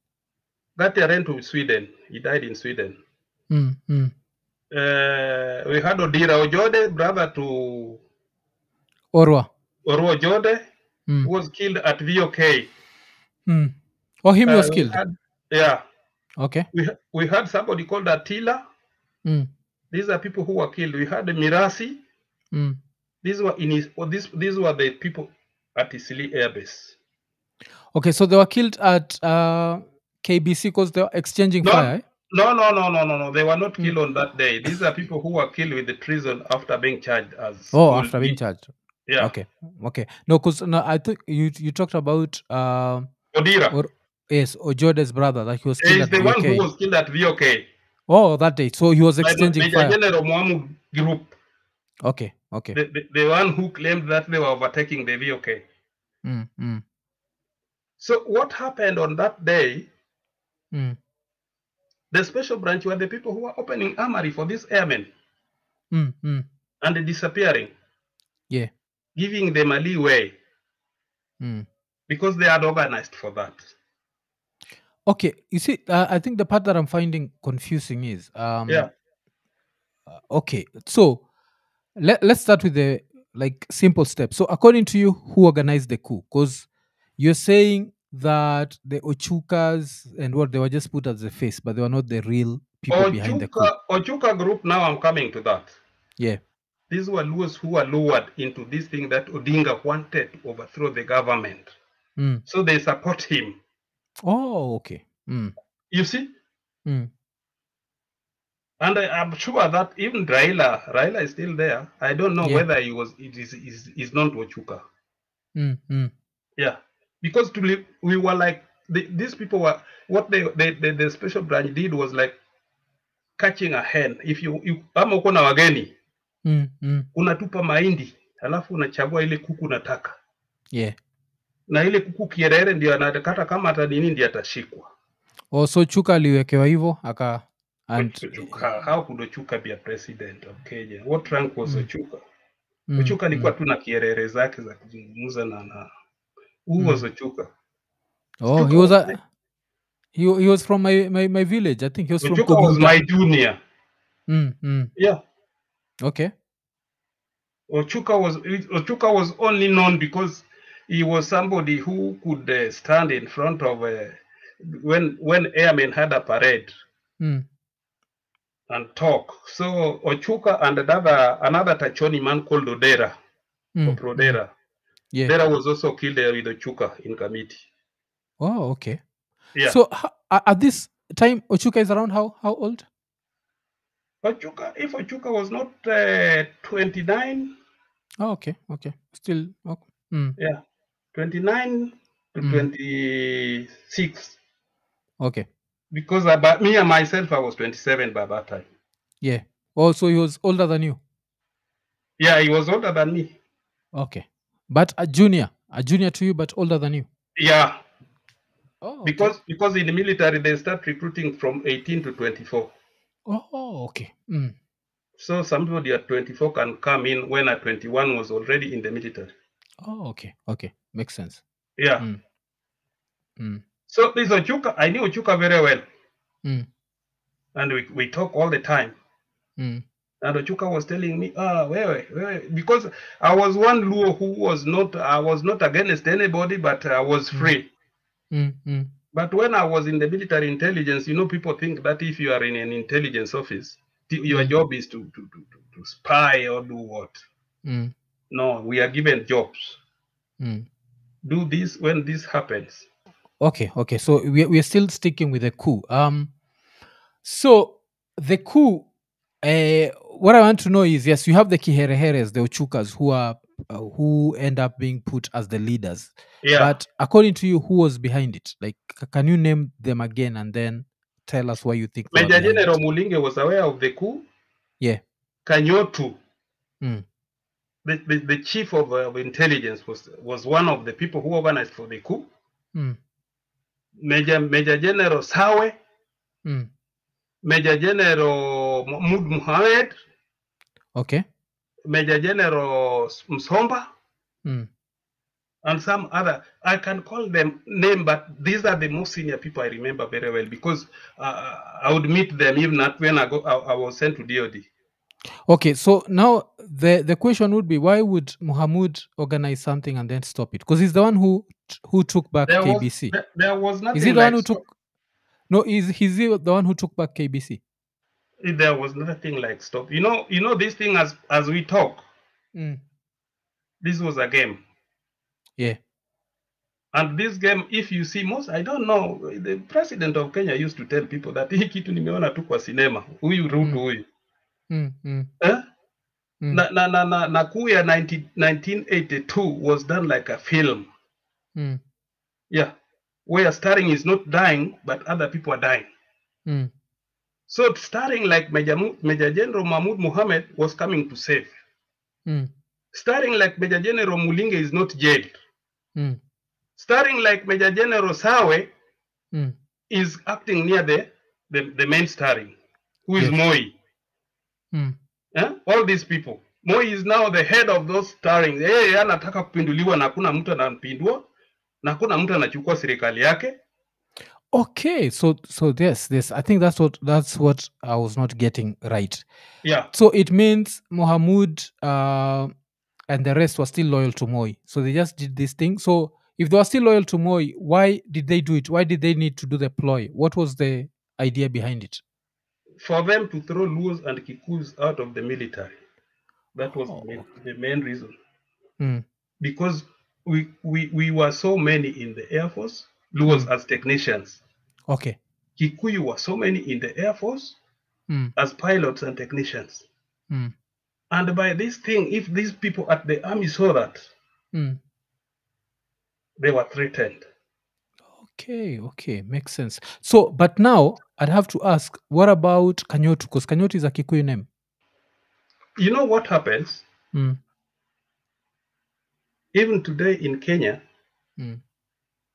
Ngatia ran to Sweden. He died in Sweden.
Mm. Mm.
Uh, we had Odira Ojode, brother to
Orwa.
Orwa Ojode,
Mm.
who was killed at VOK.
Mm. Oh, him
Uh, was
killed.
had- yeah.
Okay.
We, we had somebody called Attila.
Mm.
These are people who were killed. We had Mirasi.
Mm.
These were in his, well, these, these were the people at Isili Air Base.
Okay, so they were killed at uh, KBC because they were exchanging
No.
fire.
No, no, no, no, no, no. They were not
Hmm.
killed on that day. These are people who were killed with the treason after being charged as.
Oh, after being charged.
Yeah.
Okay. Okay. No, because no, I think you you talked about uh,
Odira.
or yes, Ojode's brother that he was killed at
the one who
VOK.
was killed at VOK.
Oh, that day. So he was exchanging
Major
fire.
General Muamu group.
Okay. Okay.
The, the, the one who claimed that they were overtaking the VOK.
Mm, mm,
So what happened on that day?
mm,
The special branch were the people who were opening armory for these airmen
mm, mm.
and disappearing,
Yeah.
giving them a leeway
Mm.
because they had organized for that.
Okay. You see, uh, I think the part that I'm finding confusing is um,
Yeah.
uh, okay so let, let's start with the like simple steps so according to you who organized the coup because you're saying that the ochukas and what they were just put as the face but they were not the real people behind the coup
Ochuka, Ochuka group, now I'm coming to that.
yeah
These were Luos who were lured into this thing that Odinga wanted to overthrow the government.
Mm.
So they support him.
oh okay mm.
You see?
Mm.
And I, am sure that even Raila, Raila is still there. I don't know
Yeah.
whether he was it is is, is to Ochuka.
Mm. Mm.
Yeah. Because to live, we were like the, these people were what they, they, they the special branch did was like catching a hen. If you, you ama uko na wageni
Mm. Mm.
unatupa mahindi alafu unachagua ile kuku unataka
yeah
na ile kuku kierere ndio anakata kama hata ndio atashikwa.
oh, so chuka aliwekewa hivyo aka and
Chuka, how could Ochuka be a president of Kenya? What rank was
Mm.
Ochuka?
mm,
Ochuka alikuwa
mm.
tu na kierere zake za kuzungumza na na who was Ochuka?
oh he was a he, he was from my, my, my village i think he was from
Ochuka was
Koguga.
my junior.
mm. Mm.
Yeah.
okay
Ochuka was Ochuka was only known because he was somebody who could uh, stand in front of uh, when when airmen had a parade
mm.
and talk. So Ochuka and another another Tachoni man called Odera
Mm.
or Prodera.
Yeah
Odera was also killed there with Ochuka in committee.
Oh, okay.
Yeah.
So at this time, Ochuka is around how how old?
Ochuka, if Ochuka was not uh, 29,
Oh, okay, okay. Still, okay. Mm,
yeah, 29 to
Mm.
26.
okay.
Because about me and myself, I was 27 by that time.
Yeah. Oh, so he was older than you.
Yeah, he was older than me.
Okay, but a junior, a junior to you, but older than you.
Yeah,
Oh, okay.
because because in the military they start recruiting from 18 to 24.
oh, okay. Mm.
So somebody at 24 can come in when at 21 was already in the military.
Oh, okay, okay. Makes sense.
Yeah.
Mm. Mm.
So this Ochuka, I knew Ochuka very well.
Mm.
and we, we talk all the time. And Ochuka was telling me, ah, wewe, wewe, because I was one Luo who was not, I was not against anybody, but I was
Mm.
free.
Mm. Mm.
But when I was in the military intelligence, you know, people think that if you are in an intelligence office, your
Mm.
job is to, to, to, to, spy or do what?
Mm.
No, we are given jobs.
Mm.
Do this when this happens.
Okay, okay. So we we're still sticking with the coup. Um, so the coup. Uh, what I want to know is yes, you have the Kihereheres, the Ochukas, who are uh, who end up being put as the leaders.
Yeah.
But according to you, who was behind it? Like, can you name them again and then tell us why you think?
Major General? Mulinge was aware of the coup.
Yeah.
Kanyotu,
Mm.
the, the, the chief of, uh, of intelligence, was was one of the people who organized for the coup.
Mm.
Major Major General Sawe,
Mm.
Major General Mahmoud Mohamed,
Okay.
Major General Msomba,
Mm.
and some other. I can call them name, but these are the most senior people I remember very well because uh, I would meet them even at when I go. I, I was sent to DOD.
Okay. So now the the question would be, why would Muhammad organize something and then stop it? Because he's the one who who took back
There was
KBC.
there, there was nothing
Is he the
like
one who
stop-
took? No, is he's he the one who took back KBC?
There was nothing like stop. You know, you know this thing as as we talk.
Mm.
This was a game,
Yeah.
and this game, if you see most, I don't know. The president of Kenya used to tell people that hii kitu nimeona tu kwa sinema, huyu Ruto
Mm.
huyu
Mm. Mm.
eh?
Mm.
na na na na, na kuu ya 19, 1982 was done like a film.
Mm.
Yeah, where starring is not dying, but other people are dying.
Mm.
So starting like Major, Major General Mahmoud Mohammed was coming to save.
Mm.
Starting like Major General Mulinge is not jailed.
Mm.
Starting like Major General Sawe
Mm.
is acting near the, the, the main starring, who is
Yes.
Moi.
Mm.
Eh? All these people. Moi is now the head of those starring. Yeye anataka kupinduliwa na hakuna mtu anampindua na hakuna mtu anachukua serikali yake.
Okay, so so yes, this I think that's what that's what I was not getting right.
Yeah.
So it means Mohamud uh, and the rest were still loyal to Moi. So they just did this thing. So if they were still loyal to Moi, why did they do it? Why did they need to do the ploy? What was the idea behind it?
For them to throw Luos and Kiku's out of the military. That was
Oh,
the, main, the main reason.
Mm,
Because we, we, we were so many in the Air Force, Luos as technicians.
okay.
Kikuyu were so many in the Air Force
Mm,
as pilots and technicians.
mm,
And by this thing, if these people at the army saw that,
mm.
they were threatened.
Okay, okay, makes sense. So, but now I'd have to ask, what about Kanyotu? Because Kanyotu is a Kikuyu name.
You know what happens?
Mm,
Even today in Kenya,
mm,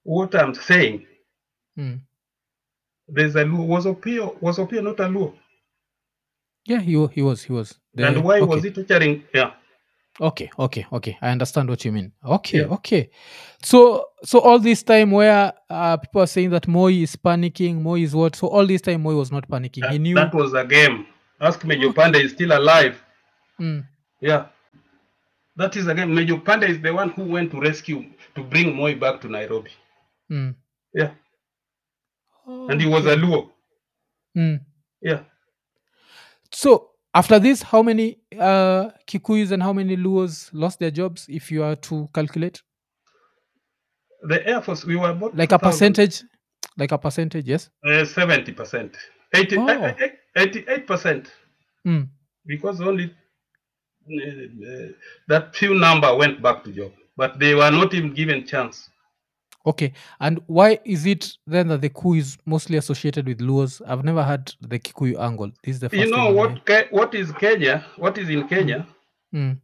what I'm saying,
mm.
there's a Luo. Was Opio, was Opio not a Luo?
Yeah, he, he was, he was. The-
and why
okay.
was he torturing? Yeah.
okay okay okay i understand what you mean okay
Yeah.
okay so so all this time where uh, people are saying that moi is panicking moi is what so all this time moi was not panicking he knew
that was a game. Ask Major Panda is still alive.
Mm,
Yeah. That is a game. Major Panda is the one who went to rescue, to bring Moi back to Nairobi.
Mm.
Yeah. And he was a Luo.
Mm.
Yeah.
so after this how many uh kikuyus and how many luos lost their jobs if you are to calculate
The Air Force, we were about
like a
2000
percentage like a percentage yes
Uh, 70%. 80,
Oh.
eh, eh, eh, 88%.
mm.
Because only uh, uh, that few number went back to job. But they were not even given chance.
Okay and why is it then that the coup is mostly associated with luos i've never had the kikuyu angle this is the first
you know what Ke- what is Kenya? What is in Kenya?
hearing.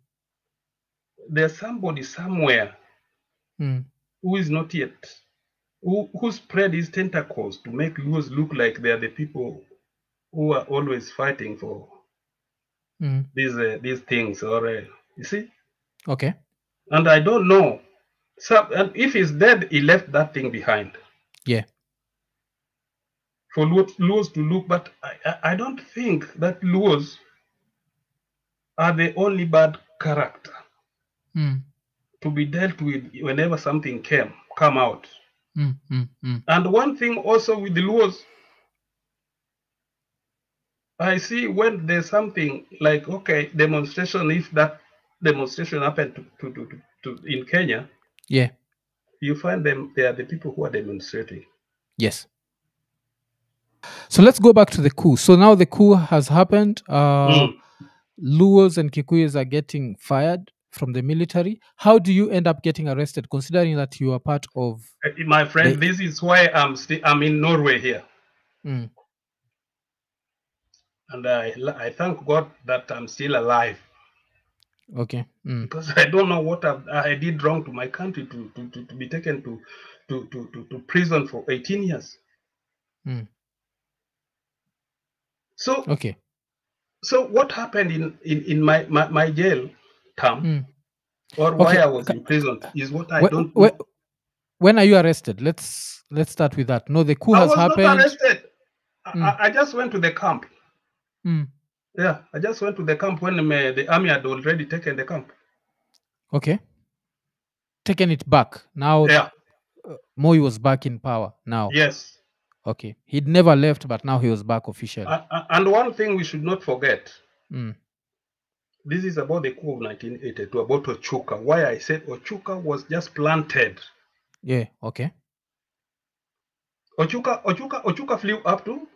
There's somebody somewhere
Mm, mm.
who is not yet who, who spread his tentacles to make Luos look like they are the people who are always fighting for
Mm.
these uh, these things or uh, you see
Okay.
and i don't know so and if he's dead he left that thing behind
Yeah.
for Luo- Luos to look, but I, I, don't think that Luos are the only bad character
Mm,
to be dealt with whenever something came come out.
mm, mm.
And one thing also with the Luos, I see when there's something like okay demonstration, if that demonstration happened to, to, to, to in Kenya,
Yeah.
you find them they are the people who are demonstrating.
Yes. So let's go back to the coup. So now the coup has happened. Uh,
Mm.
Luos and Kikuyus are getting fired from the military. How do you end up getting arrested, considering that you are part of?
Uh, My friend,
They-
this is why I'm still I'm in Norway here.
Mm,
And I, I thank God that I'm still alive
okay. Mm,
because I don't know what I've, I did wrong to my country to, to, to, to be taken to, to, to, to, to prison for 18 years.
Mm.
So
okay.
so what happened in, in, in my, my, my jail term
Mm.
or why
Okay,
I was prison is what I don't know.
when are you arrested? Let's let's start with that. No, the coup
I
has
was
happened.
not arrested. I-
Mm.
I, I just went to the camp. Yeah, I just went to the camp when um, uh, the army had already taken the camp.
okay. Taken it back now.
Yeah,
Moi was back in power now.
yes.
Okay. He'd never left, but now he was back officially.
Uh, and one thing we should not forget
Mm,
this is about the coup of 1982, about Ochuka. Why I said Ochuka was just planted.
yeah. Okay.
Ochuka, Ochuka, Ochuka flew up to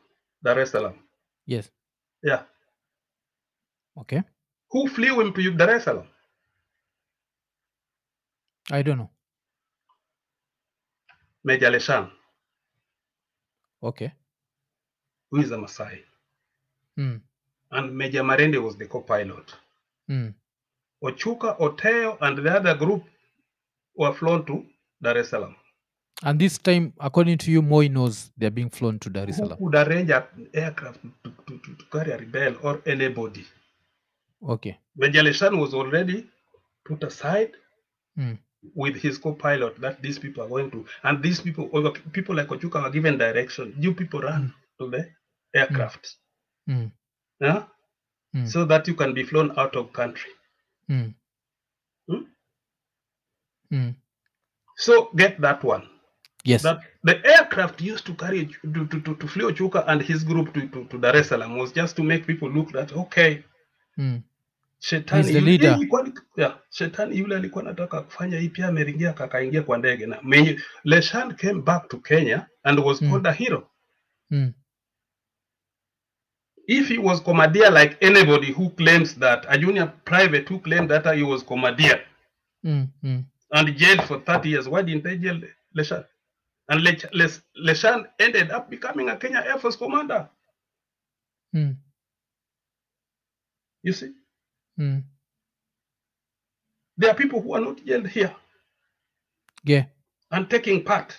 Dar es Salaam.
Yes.
Yeah.
Okay.
Who flew him to Dar es Salaam?
I don't know.
Major Leshan,
Okay.
who is a Maasai.
Mm,
And Major Marende was the co-pilot.
mm,
Ochuka, Oteyo, and the other group were flown to Dar es Salaam.
And this time, according to you, Moi knows they're being flown to Dar es
Who
Salaam.
could arrange an aircraft to, to, to, to carry a rebel or anybody?
Okay.
Major Leshan was already put aside
Mm,
with his co-pilot that these people are going to, and these people, people like Ochuka were given direction. You people run to the aircraft,
mm,
yeah?
Mm.
so that you can be flown out of country.
mm.
Hmm?
Mm.
So get that one.
Yes.
That the aircraft used to carry to, to, to, to fly Ochuka and his group to, to, to Dar es Salaam was just to make people look that okay,
Mm,
shetani yule-
leader.
yeah, shetani yule alikuwa anataka kufanya hii pia ameringia akakaingia kwa ndege na mwenye Leshan came back to Kenya and was
Mm.
called a hero.
mm,
if he was commandeer like anybody who claims that a junior private who claimed that he was commandeer
mm, mm.
and jailed for 30 years, why didn't they jail Leshan? And Leshan ended up becoming a Kenya Air Force commander.
Mm,
You see,
mm.
there are people who are not yet here
Yeah.
and taking part.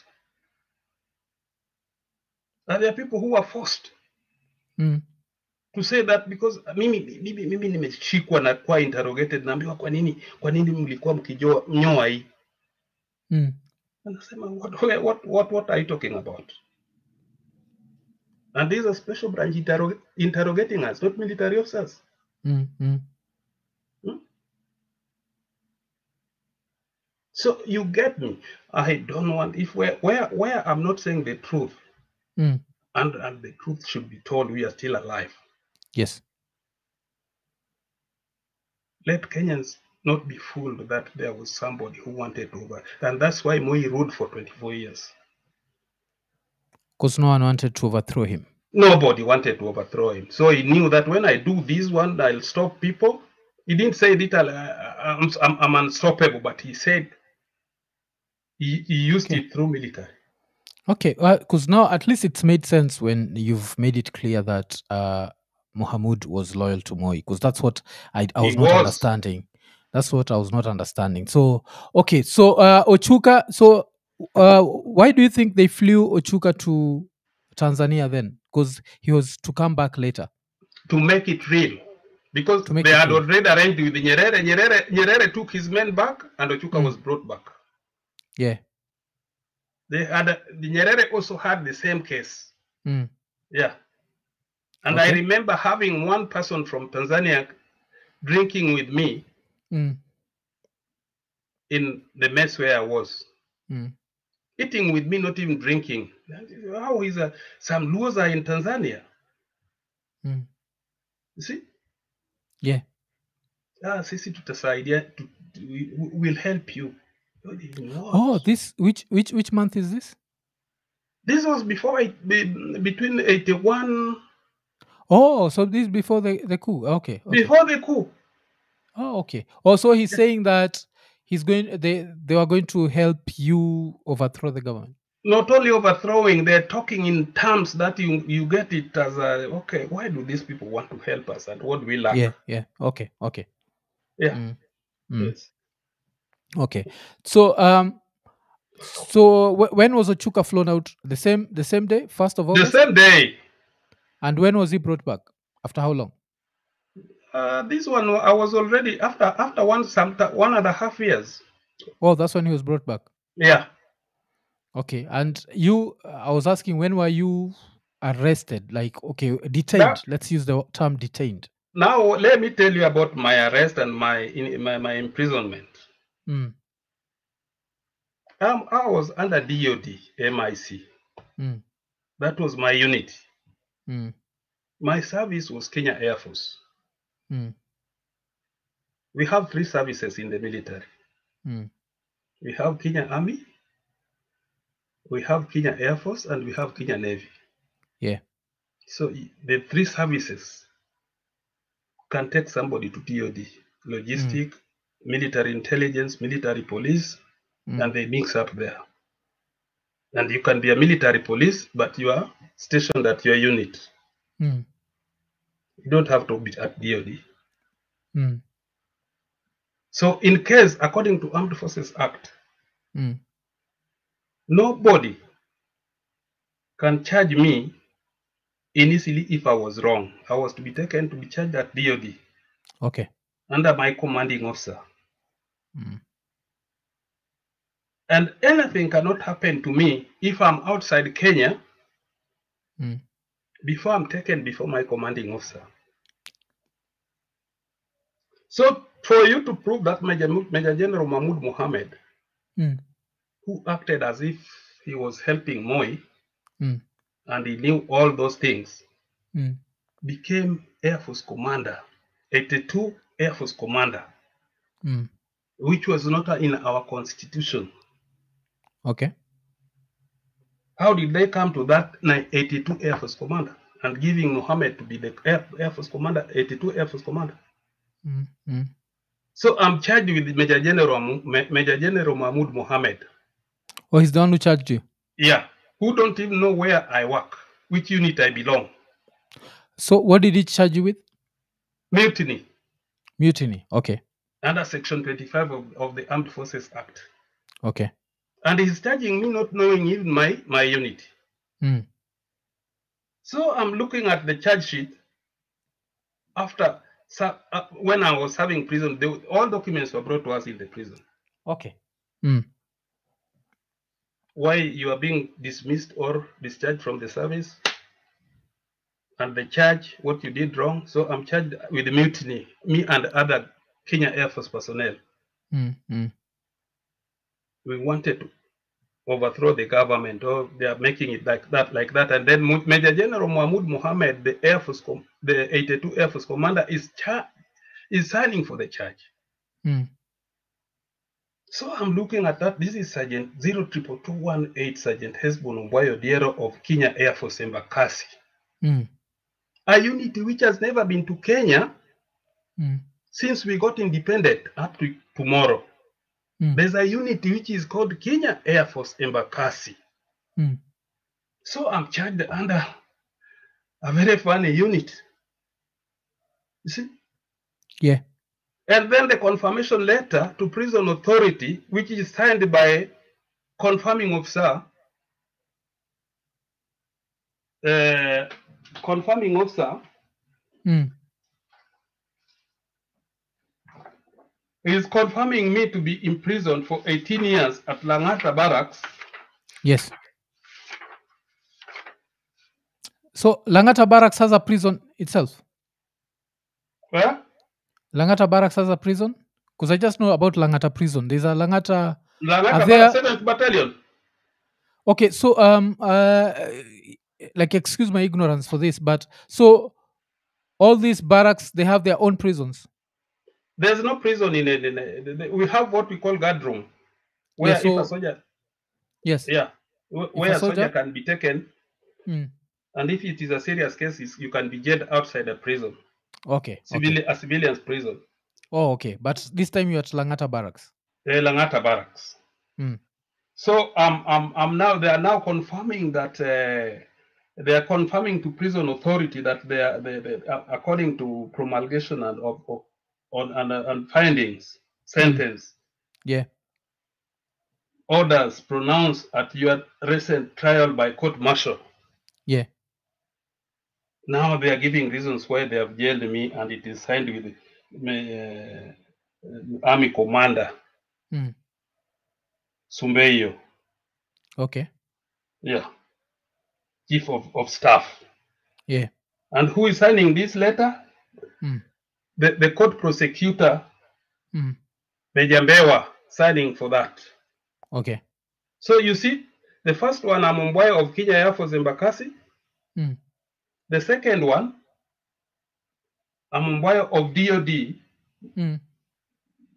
And there are people who are forced
Mm,
to say that because mimi mimi mimi nimeshikwa na kwa interrogated naambiwa kwa nini kwa nini mlikuwa mkijoa nyoa hii
mm.
Anasema, what, what, what, what are you talking about? And this is a special branch interrog- interrogating us, not military officers.
Mm, mm.
So you get me. I don't want if where where where I'm not saying the truth,
Mm.
and and the truth should be told. We are still alive.
Yes.
Let Kenyans not be fooled that there was somebody who wanted over, and that's why Moi ruled for 24 years.
Because no one wanted to overthrow him.
Nobody wanted to overthrow him. So he knew that when I do this one, I'll stop people. He didn't say that I'll, uh, I'm, I'm, I'm unstoppable, but he said he, he used
Okay.
it through military.
Okay, because now at least it's made sense when you've made it clear that uh, Muhammad was loyal to Moi, because that's what I, I
He
was not
was.
understanding. That's what I was not understanding. So, okay, so uh, Ochuka, so uh, why do you think they flew Ochuka to Tanzania then? Because he was to come back later.
to make it real. Because they had already arranged with Nyerere. Nyerere. Nyerere took his men back and Ochuka
Mm.
was brought back.
Yeah.
They had the Nyerere also had the same case.
Mm.
Yeah. And I remember having one person from Tanzania drinking with me
Mm.
in the mess where I was.
Mm.
Eating with me, not even drinking. How is that? Some Luos are in Tanzania.
Mm.
You see?
Yeah.
Ah, sisi tutasaidia, tu- tu- we- we'll help you. What?
Oh, this which which which month is this?
This was before it, be, between 81,
Oh, so this before the the coup. Okay. okay.
before the coup.
Oh, okay. Oh, so he's saying that he's going. They they are going to help you overthrow the government.
Not only overthrowing, they're talking in terms that you, you get it as a, okay, why do these people want to help us and what do we lack?
Yeah. Yeah. Okay. Okay.
Yeah.
Mm. Mm.
Yes.
Okay. So um, so wh- when was Ochuka flown out? The same the same day, first of
all.
The
same day,
And when was he brought back? After how long?
uh, this one I was already after after one some one and a half years.
Oh, that's when he was brought back.
Yeah,
Okay. And you, I was asking, when were you arrested? Like, okay, detained. Let's use the term detained.
now let me tell you about my arrest and my in, my, my imprisonment.
Mm.
Um, I was under DOD MIC.
Mm.
That was my unit.
Mm.
My service was Kenya Air Force.
Mm.
We have three services in the military.
Mm.
We have Kenya Army, we have Kenya Air Force, and we have Kenya Navy.
Yeah.
So the three services can take somebody to DOD, logistic, military intelligence, military police,
Mm.
and they mix up there. And you can be a military police, but you are stationed at your unit.
Mm.
You don't have to be at DOD.
Mm.
So, in case, according to Armed Forces Act,
Mm.
Nobody can charge me initially if I was wrong. I was to be taken to be charged at DOD
Okay.
under my commanding officer.
Mm.
And anything cannot happen to me if I'm outside Kenya
Mm.
before I'm taken before my commanding officer. So, for you to prove that Major, Major General Mahmoud Mohammed,
Mm.
Who acted as if he was helping Moi
Mm.
and he knew all those things,
Mm.
became Air Force Commander, 82 Air Force Commander,
Mm.
which was not in our constitution.
Okay.
How did they come to that ni- 82 Air Force Commander and giving Mohammed to be the Air, Air Force Commander, 82 Air Force Commander?
Mm. Mm.
So I'm charged with Major General Major General Mahmoud Mohammed.
Oh, he's the one who charged you.
Yeah, who don't even know where I work, which unit I belong.
So, what did he charge you with?
Mutiny
Mutiny. Okay.
under Section 25 of, of the Armed Forces Act.
Okay.
And he's charging me not knowing even my, my unit.
Mm.
So I'm looking at the charge sheet after so, uh, when I was having prison, they, all documents were brought to us in the prison.
Okay. Mm.
Why you are being dismissed or discharged from the service, and the charge what you did wrong. So I'm charged with mutiny, me and other Kenya Air Force personnel.
Mm. Mm.
We wanted to overthrow the government, or they are making it like that, like that. And then Major General Mahmoud Mohammed, the Air Force, com- the 82 Air Force commander, is char- is signing for the charge.
Mm.
So I'm looking at that. This is Sergeant 02218 Sergeant Hezbon Mbayo Diero of Kenya Air Force Embakasi,
Mm.
a unit which has never been to Kenya
Mm.
since we got independent up to tomorrow.
Mm.
There's a unit which is called Kenya Air Force Embakasi.
Mm.
So I'm charged under a very funny unit. You see?
Yeah.
And then the confirmation letter to prison authority, which is signed by confirming officer, uh, confirming officer
Mm.
is confirming me to be imprisoned for 18 years at Langata Barracks.
Yes. So Langata Barracks has a prison itself.
Where?
Langata Barracks has a prison? Because I just know about Langata prison. There's a Langata.
Langata
there-
Seventh Battalion.
Okay, so um, uh, like excuse my ignorance for this, but so all these barracks they have their own prisons.
There's no prison in it. in it. We have what we call guard room, where if
so-
a soldier,
Yes.
yeah, wh-
If
where
a
a soldier
soldier-
can be taken,
Mm.
and if it is a serious case, you can be jailed outside the prison,
Okay. okay.
civilian, a civilian's prison,
Oh, okay. But this time you're at Langata Barracks.
the Langata barracks.
Mm.
So um, um, um, now they are now confirming that uh, they are confirming to prison authority that they are, they, they, uh, according to promulgation and of, of on and, uh, and findings, sentence,
Yeah.
orders pronounced at your recent trial by court martial.
Yeah.
Now they are giving reasons why they have jailed me, and it is signed with the uh, army commander
Mm.
Sumbeyo.
Okay.
Yeah. Chief of, of staff.
Yeah.
And who is signing this letter?
Mm.
The, the court prosecutor,
Mm.
Bejambewa, signing for that.
Okay.
So you see, the first one, Amumbwai of Kenya Air Force Embakasi.
Mm.
The second one, Amumbwai of DOD,
Mm.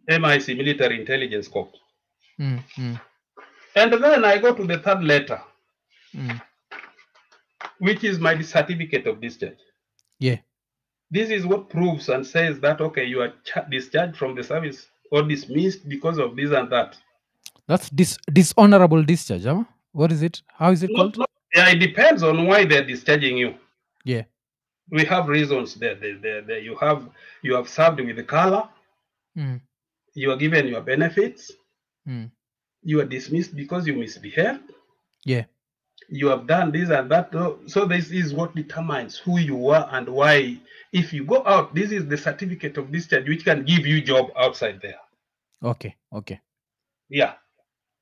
MIC, Military Intelligence Corps.
Mm. Mm.
And then I go to the third letter,
Mm.
which is my certificate of discharge.
Yeah.
This is what proves and says that, okay, you are cha- discharged from the service or dismissed because of this and that.
That's dis- dishonorable discharge. Huh? What is it? How is it
No,
called?
no, yeah, it depends on why they're discharging you.
Yeah.
We have reasons there. there, there, there. You have you have served with the color.
Mm.
You are given your benefits.
Mm.
You are dismissed because you misbehaved.
Yeah.
You have done this and that. So- this is what determines who you are and why. If you go out, this is the certificate of discharge which can give you job outside there.
Okay. Okay.
Yeah,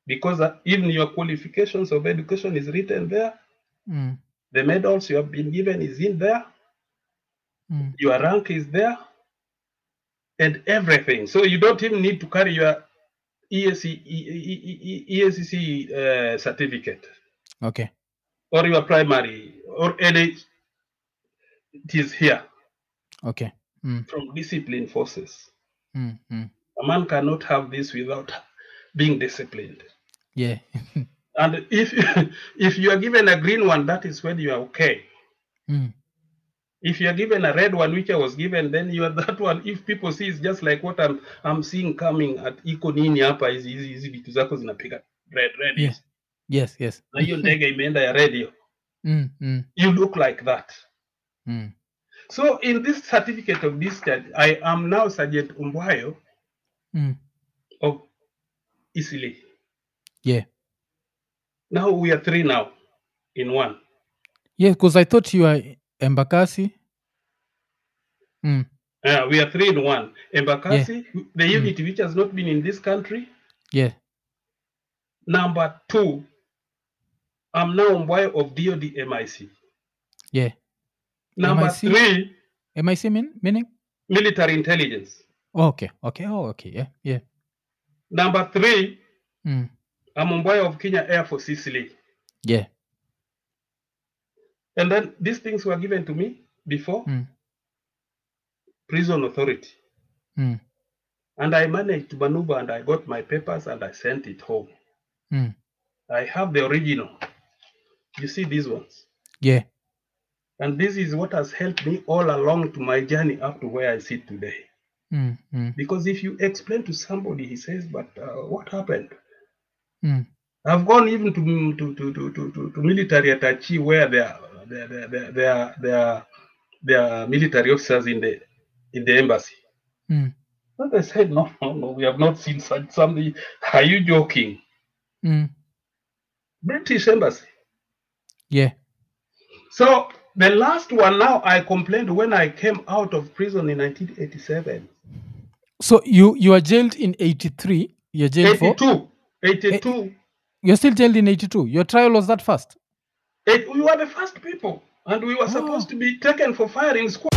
because uh, even your qualifications of education is written there.
Mm.
The medals you have been given is in there.
Mm.
Your rank is there, and everything. So you don't even need to carry your ESC, ESCC uh, certificate
Okay.
or your primary or any. It is here
Okay. Mm.
from discipline forces.
Mm.
A man cannot have this without being disciplined.
Yeah.
And if if you are given a green one, that is when you are okay.
mm.
If you are given a red one, which I was given, then you are that one. If people see it's just like what I'm I'm seeing coming at iko nini hapa hizi hizi hizi vitu zako zinapiga red red.
Yeah. Yes. Yes.
Na hiyo ndege imeenda ya radio.
Mm. Mm.
You look like that.
Mm.
So in this certificate of discharge, I am now Sergeant Umbwayo
Mm.
of Eastleigh.
Yeah.
Now we are three now in one.
Yeah. Because I thought you are Embakasi. Mm.
Uh, we are three in one. Embakasi, the unit which has not been in this country.
Yeah.
Number two, I'm now Mbwayo of DOD MIC.
Yeah.
Number
MIC?
three,
MIC mean meaning?
military intelligence.
Oh, okay. Okay. Oh, okay. Yeah. Yeah.
Number three,
Mm.
I'm Mbwayo of Kenya Air Force Eastleigh.
Yeah.
And then these things were given to me before
Mm.
prison authority.
Mm.
And I managed to maneuver and I got my papers and I sent it home.
Mm.
I have the original. You see these ones.
Yeah.
And this is what has helped me all along to my journey up to where I sit today.
Mm. Mm.
Because if you explain to somebody, he says, but uh, what happened?
Mm.
I've gone even to to to to to, to, military attaché where there are they are, they are, they are, they are, they are military officers in the in the embassy.
Mm.
And they said, no, no, no, we have not seen such something. Are you joking?
Mm.
British embassy.
Yeah.
So the last one now I complained when I came out of prison in 1987.
So you you are jailed in 83. You're jailed for
82. 82.
you're still jailed in 82. Your trial was that fast.
We were the first people. and we were
Oh.
supposed to be taken for firing squad.